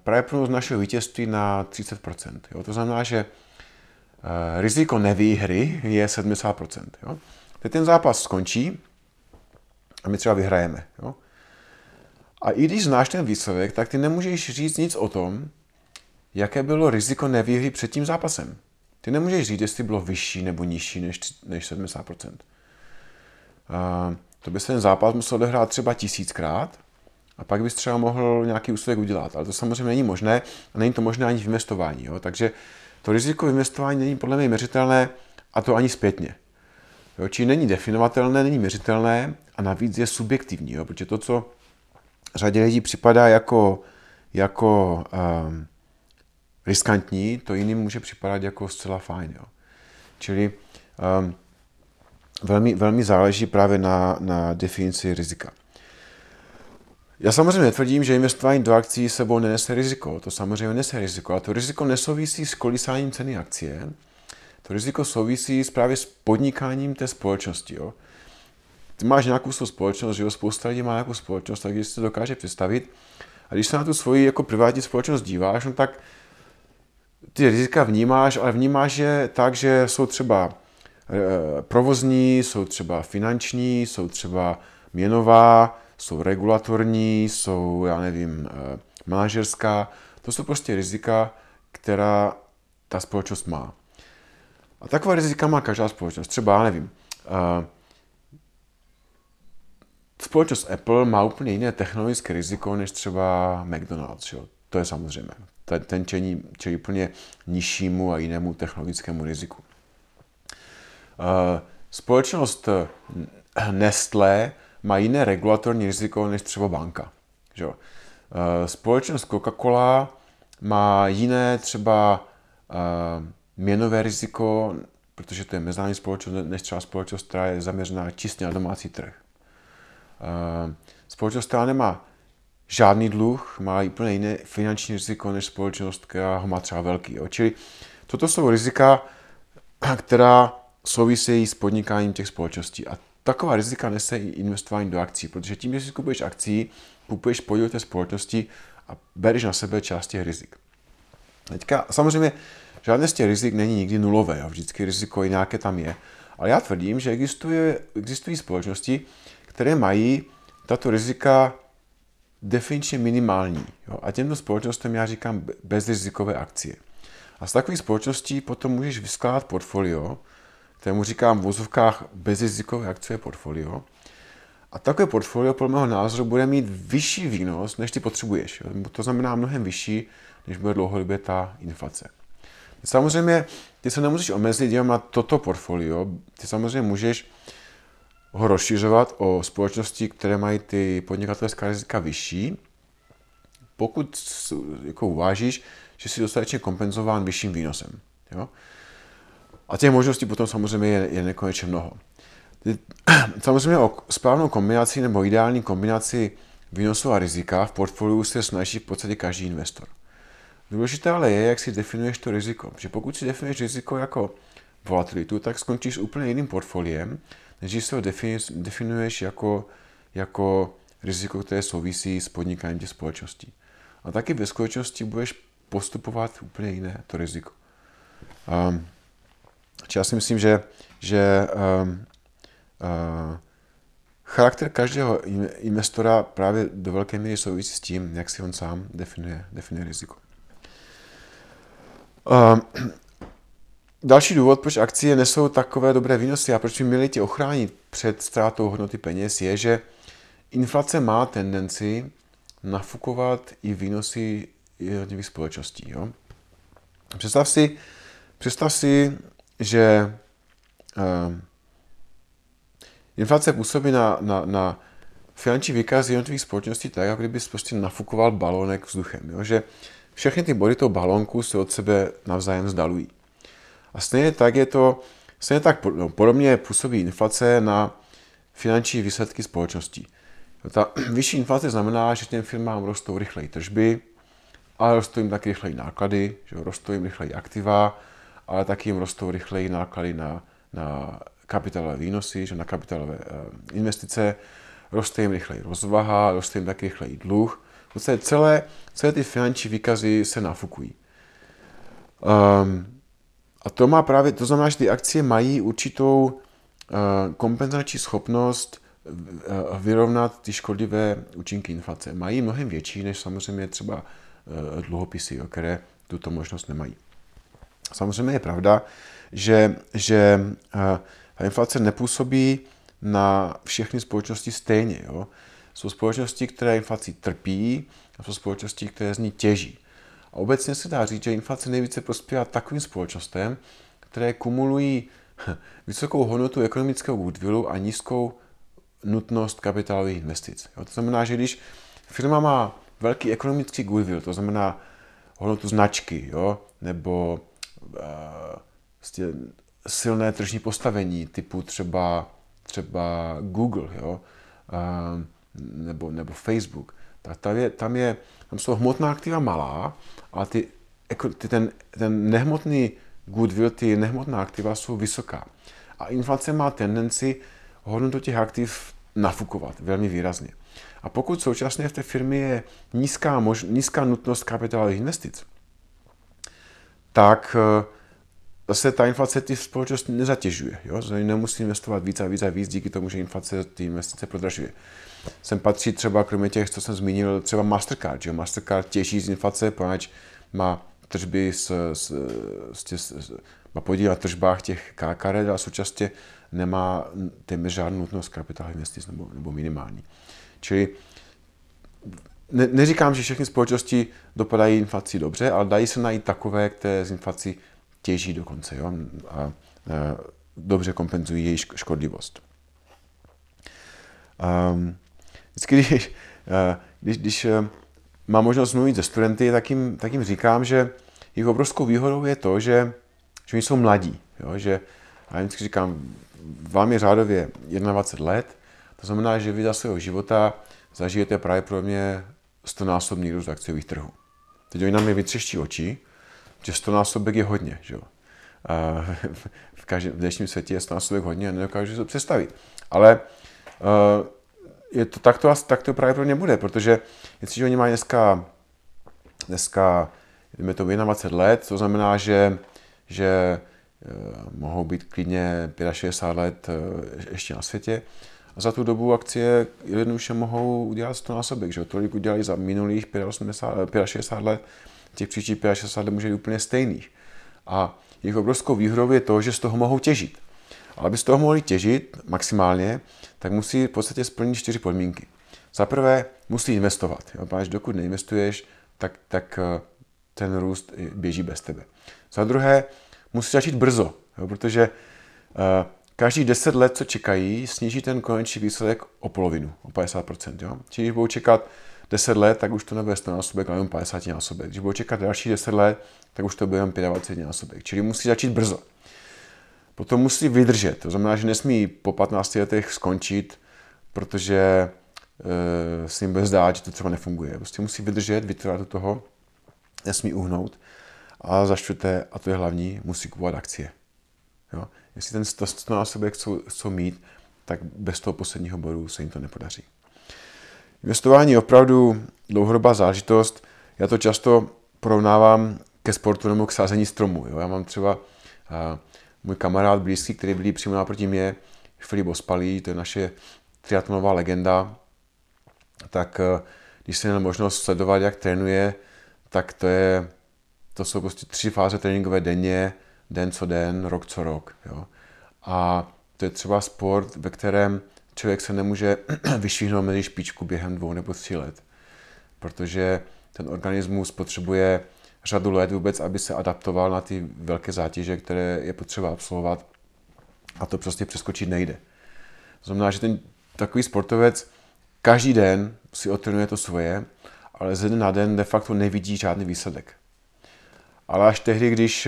pravděpodobnost našeho vítězství na 30%. Jo. To znamená, že uh, riziko nevýhry je 70%. Jo. Teď ten zápas skončí a my třeba vyhrajeme. Jo. A i když znáš ten výsledek, tak ty nemůžeš říct nic o tom, jaké bylo riziko nevýhry před tím zápasem. Ty nemůžeš říct, jestli bylo vyšší nebo nižší než, než 70%. Uh, to by se ten zápas musel odehrát třeba tisíckrát a pak bys třeba mohl nějaký úsledek udělat. Ale to samozřejmě není možné a není to možné ani v investování. Jo? Takže to riziko investování není podle mě měřitelné a to ani zpětně. Jo? Či není definovatelné, není měřitelné a navíc je subjektivní, jo? protože to, co řadě lidí připadá jako, jako um, riskantní, to jiným může připadat jako zcela fajn. Jo? Čili um, velmi, velmi záleží právě na, na definici rizika. Já samozřejmě netvrdím, že investování do akcí sebou nenese riziko. To samozřejmě nese riziko. A to riziko nesouvisí s kolísáním ceny akcie. To riziko souvisí s právě s podnikáním té společnosti. Jo. Ty máš nějakou svou společnost, že jo, spousta lidí má nějakou společnost, tak když si to dokáže představit. A když se na tu svoji jako privátní společnost díváš, no tak ty rizika vnímáš, ale vnímáš je tak, že jsou třeba Eh, provozní, jsou třeba finanční, jsou třeba měnová, jsou regulatorní, jsou, já nevím, eh, manažerská. To jsou prostě rizika, která ta společnost má. A taková rizika má každá společnost. Třeba, já nevím, eh, společnost Apple má úplně jiné technologické riziko než třeba McDonald's. Jo? To je samozřejmé. Ten čelí, čelí úplně nižšímu a jinému technologickému riziku. Eh, společnost Nestlé má jiné regulatorní riziko než třeba banka. Že? Eh, společnost Coca-Cola má jiné třeba měnové riziko, protože to je mezinárodní společnost, než třeba společnost, která je zaměřená čistě na domácí trh. Společnost, která nemá žádný dluh, má úplně jiné finanční riziko než společnost, která ho má třeba velký. Jo. Čili toto jsou rizika, která souvisejí s podnikáním těch společností. A taková rizika nese i investování do akcí, protože tím, že si kupuješ akcí, kupuješ podíl té společnosti a bereš na sebe část těch rizik. Teďka samozřejmě žádné z těch rizik není nikdy nulové, jo? vždycky riziko i nějaké tam je. Ale já tvrdím, že existuje, existují společnosti, které mají tato rizika definičně minimální. Jo? A těmto společnostem já říkám bezrizikové akcie. A z takových společností potom můžeš vyskládat portfolio, kterému říkám v vozovkách bezrizikové akcie portfolio. A takové portfolio, podle mého názoru, bude mít vyšší výnos, než ty potřebuješ. To znamená mnohem vyšší, než bude dlouhodobě ta inflace. Samozřejmě, ty se nemusíš omezit jenom na toto portfolio, ty samozřejmě můžeš ho rozšiřovat o společnosti, které mají ty podnikatelská rizika vyšší, pokud jako uvážíš, že jsi dostatečně kompenzován vyšším výnosem. Jo? A těch možností potom samozřejmě je, je nekonečně mnoho. Samozřejmě o správnou kombinaci nebo ideální kombinaci výnosu a rizika v portfoliu se snaží v podstatě každý investor. Důležité ale je, jak si definuješ to riziko. Že pokud si definuješ riziko jako volatilitu, tak skončíš úplně jiným portfoliem, než když se ho definuješ jako, jako riziko, které souvisí s podnikáním těch společností. A taky ve skutečnosti budeš postupovat úplně jiné to riziko. Um, já si myslím, že, že um, uh, charakter každého investora právě do velké míry souvisí s tím, jak si on sám definuje, definuje riziko. Um, další důvod, proč akcie nesou takové dobré výnosy a proč by měli tě ochránit před ztrátou hodnoty peněz, je, že inflace má tendenci nafukovat i výnosy jednotlivých společností. Jo? Představ si, představ si že uh, inflace působí na, na, na finanční výkaz jednotlivých společností tak, jako kdyby prostě nafukoval balonek vzduchem. Jo? Že všechny ty body toho balonku se od sebe navzájem zdalují. A stejně tak je to Stejně tak no, podobně působí inflace na finanční výsledky společností. Ta vyšší inflace znamená, že těm firmám rostou rychleji tržby, ale rostou jim taky rychleji náklady, že rostou jim rychleji aktiva, ale taky jim rostou rychleji náklady na, na kapitálové výnosy, že na kapitálové uh, investice, roste jim rychleji rozvaha, roste jim taky rychleji dluh. V celé, celé ty finanční výkazy se nafukují. Um, a to má právě, to znamená, že ty akcie mají určitou uh, kompenzační schopnost uh, vyrovnat ty škodlivé účinky inflace. Mají mnohem větší než samozřejmě třeba uh, dluhopisy, jo, které tuto možnost nemají. Samozřejmě je pravda, že, že ta inflace nepůsobí na všechny společnosti stejně. Jo. Jsou společnosti, které inflací trpí a jsou společnosti, které z ní těží. A obecně se dá říct, že inflace nejvíce prospívá takovým společnostem, které kumulují vysokou hodnotu ekonomického goodwillu a nízkou nutnost kapitálových investic. Jo, to znamená, že když firma má velký ekonomický goodwill, to znamená hodnotu značky, jo, nebo uh, silné tržní postavení typu třeba, třeba Google, jo, uh, nebo, nebo Facebook, tak tam je, tam je, tam jsou hmotná aktiva malá, ale ty, ty, ten, ten nehmotný goodwill, ty nehmotná aktiva jsou vysoká. A inflace má tendenci hodnotu těch aktiv nafukovat velmi výrazně. A pokud současně v té firmě je nízká, mož, nízká nutnost kapitálových investic, tak eh, zase ta inflace ty společnost nezatěžuje. Jo? Nemusí investovat víc a víc a víc díky tomu, že inflace ty investice prodražuje. Sem patří třeba, kromě těch, co jsem zmínil, třeba Mastercard. Že? Mastercard těží z inflace, poněvadž má tržby s, s, s, s, má podíl na tržbách těch karet a současně nemá téměř žádnou nutnost kapitálu investic nebo, nebo minimální. Čili ne, neříkám, že všechny společnosti dopadají inflací dobře, ale dají se najít takové, které z inflací těží dokonce jo? A, a dobře kompenzují její škodlivost. Um, vždycky, když, když, když mám možnost mluvit se studenty, tak jim, tak jim říkám, že jejich obrovskou výhodou je to, že, že oni jsou mladí. Jo? Že, já jim říkám, vám je řádově 21 let, to znamená, že vy za svého života zažijete právě pro mě 100 násobný růst akciových trhů. Teď oni na mě vytřeští oči, že 100 násobek je hodně. Že? V, každém, v dnešním světě je 100 násobek hodně a nedokážu si to představit. Ale uh, je to, tak, to, tak to právě pro ně bude, protože jestliže oni mají dneska, dneska jdeme to 21 let, to znamená, že, že uh, mohou být klidně 65 let uh, ještě na světě, za tu dobu akcie jednoduše mohou udělat 100 násobek, že tolik udělali za minulých 85, 65 let, těch příštích 65 let může být úplně stejných. A jejich obrovskou výhodou je to, že z toho mohou těžit. Ale aby z toho mohli těžit maximálně, tak musí v podstatě splnit čtyři podmínky. Za prvé musí investovat. Jo? Protože dokud neinvestuješ, tak, tak eh, ten růst běží bez tebe. Za druhé musí začít brzo, jo? protože uh, každý 10 let, co čekají, sníží ten konečný výsledek o polovinu, o 50%. Jo? Čili když budou čekat 10 let, tak už to nebude 100 násobek, ale jen 50 násobek. Když budou čekat další 10 let, tak už to bude jen 25 násobek. Čili musí začít brzo. Potom musí vydržet. To znamená, že nesmí po 15 letech skončit, protože e, si jim bude zdát, že to třeba nefunguje. Prostě musí vydržet, vytrvat do toho, nesmí uhnout. A za čtvrté, a to je hlavní, musí kupovat akcie. Jo? Jestli ten 100 násobek chcou, chcou mít, tak bez toho posledního bodu se jim to nepodaří. Investování je opravdu dlouhodobá zážitost. Já to často porovnávám ke sportu nebo k sázení stromů. Jo? Já mám třeba a, můj kamarád blízký, který byl přímo naproti mě, Filip Ospalý, to je naše triatlonová legenda, tak když jsem měl možnost sledovat, jak trénuje, tak to, je, to jsou prostě tři fáze tréninkové denně, den co den, rok co rok. Jo? A to je třeba sport, ve kterém člověk se nemůže vyšvihnout mezi špičku během dvou nebo tří let, protože ten organismus potřebuje řadu let vůbec, aby se adaptoval na ty velké zátěže, které je potřeba absolvovat a to prostě přeskočit nejde. To znamená, že ten takový sportovec každý den si otrénuje to svoje, ale ze dne na den de facto nevidí žádný výsledek. Ale až tehdy, když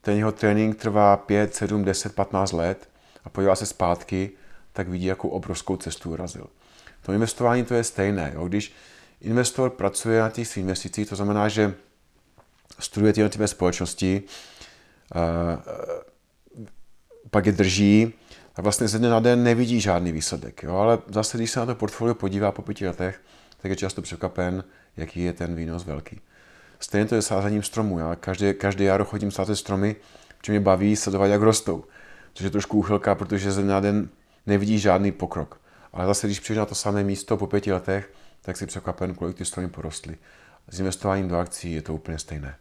ten jeho trénink trvá 5, 7, 10, 15 let a podívá se zpátky, tak vidí, jakou obrovskou cestu urazil. To investování to je stejné. Jo? Když investor pracuje na těch investicích, to znamená, že studuje ty jednotlivé společnosti, pak je drží a vlastně ze dne na den nevidí žádný výsledek. Jo? Ale zase, když se na to portfolio podívá po pěti letech, tak je často překvapen, jaký je ten výnos velký. Stejně to je sázením stromů. Já každý, každý jaro chodím sázet stromy, protože mě baví sledovat, jak rostou. Což je trošku úchylka, protože ze na den nevidí žádný pokrok. Ale zase, když přijdeš na to samé místo po pěti letech, tak si překvapen, kolik ty stromy porostly. S investováním do akcí je to úplně stejné.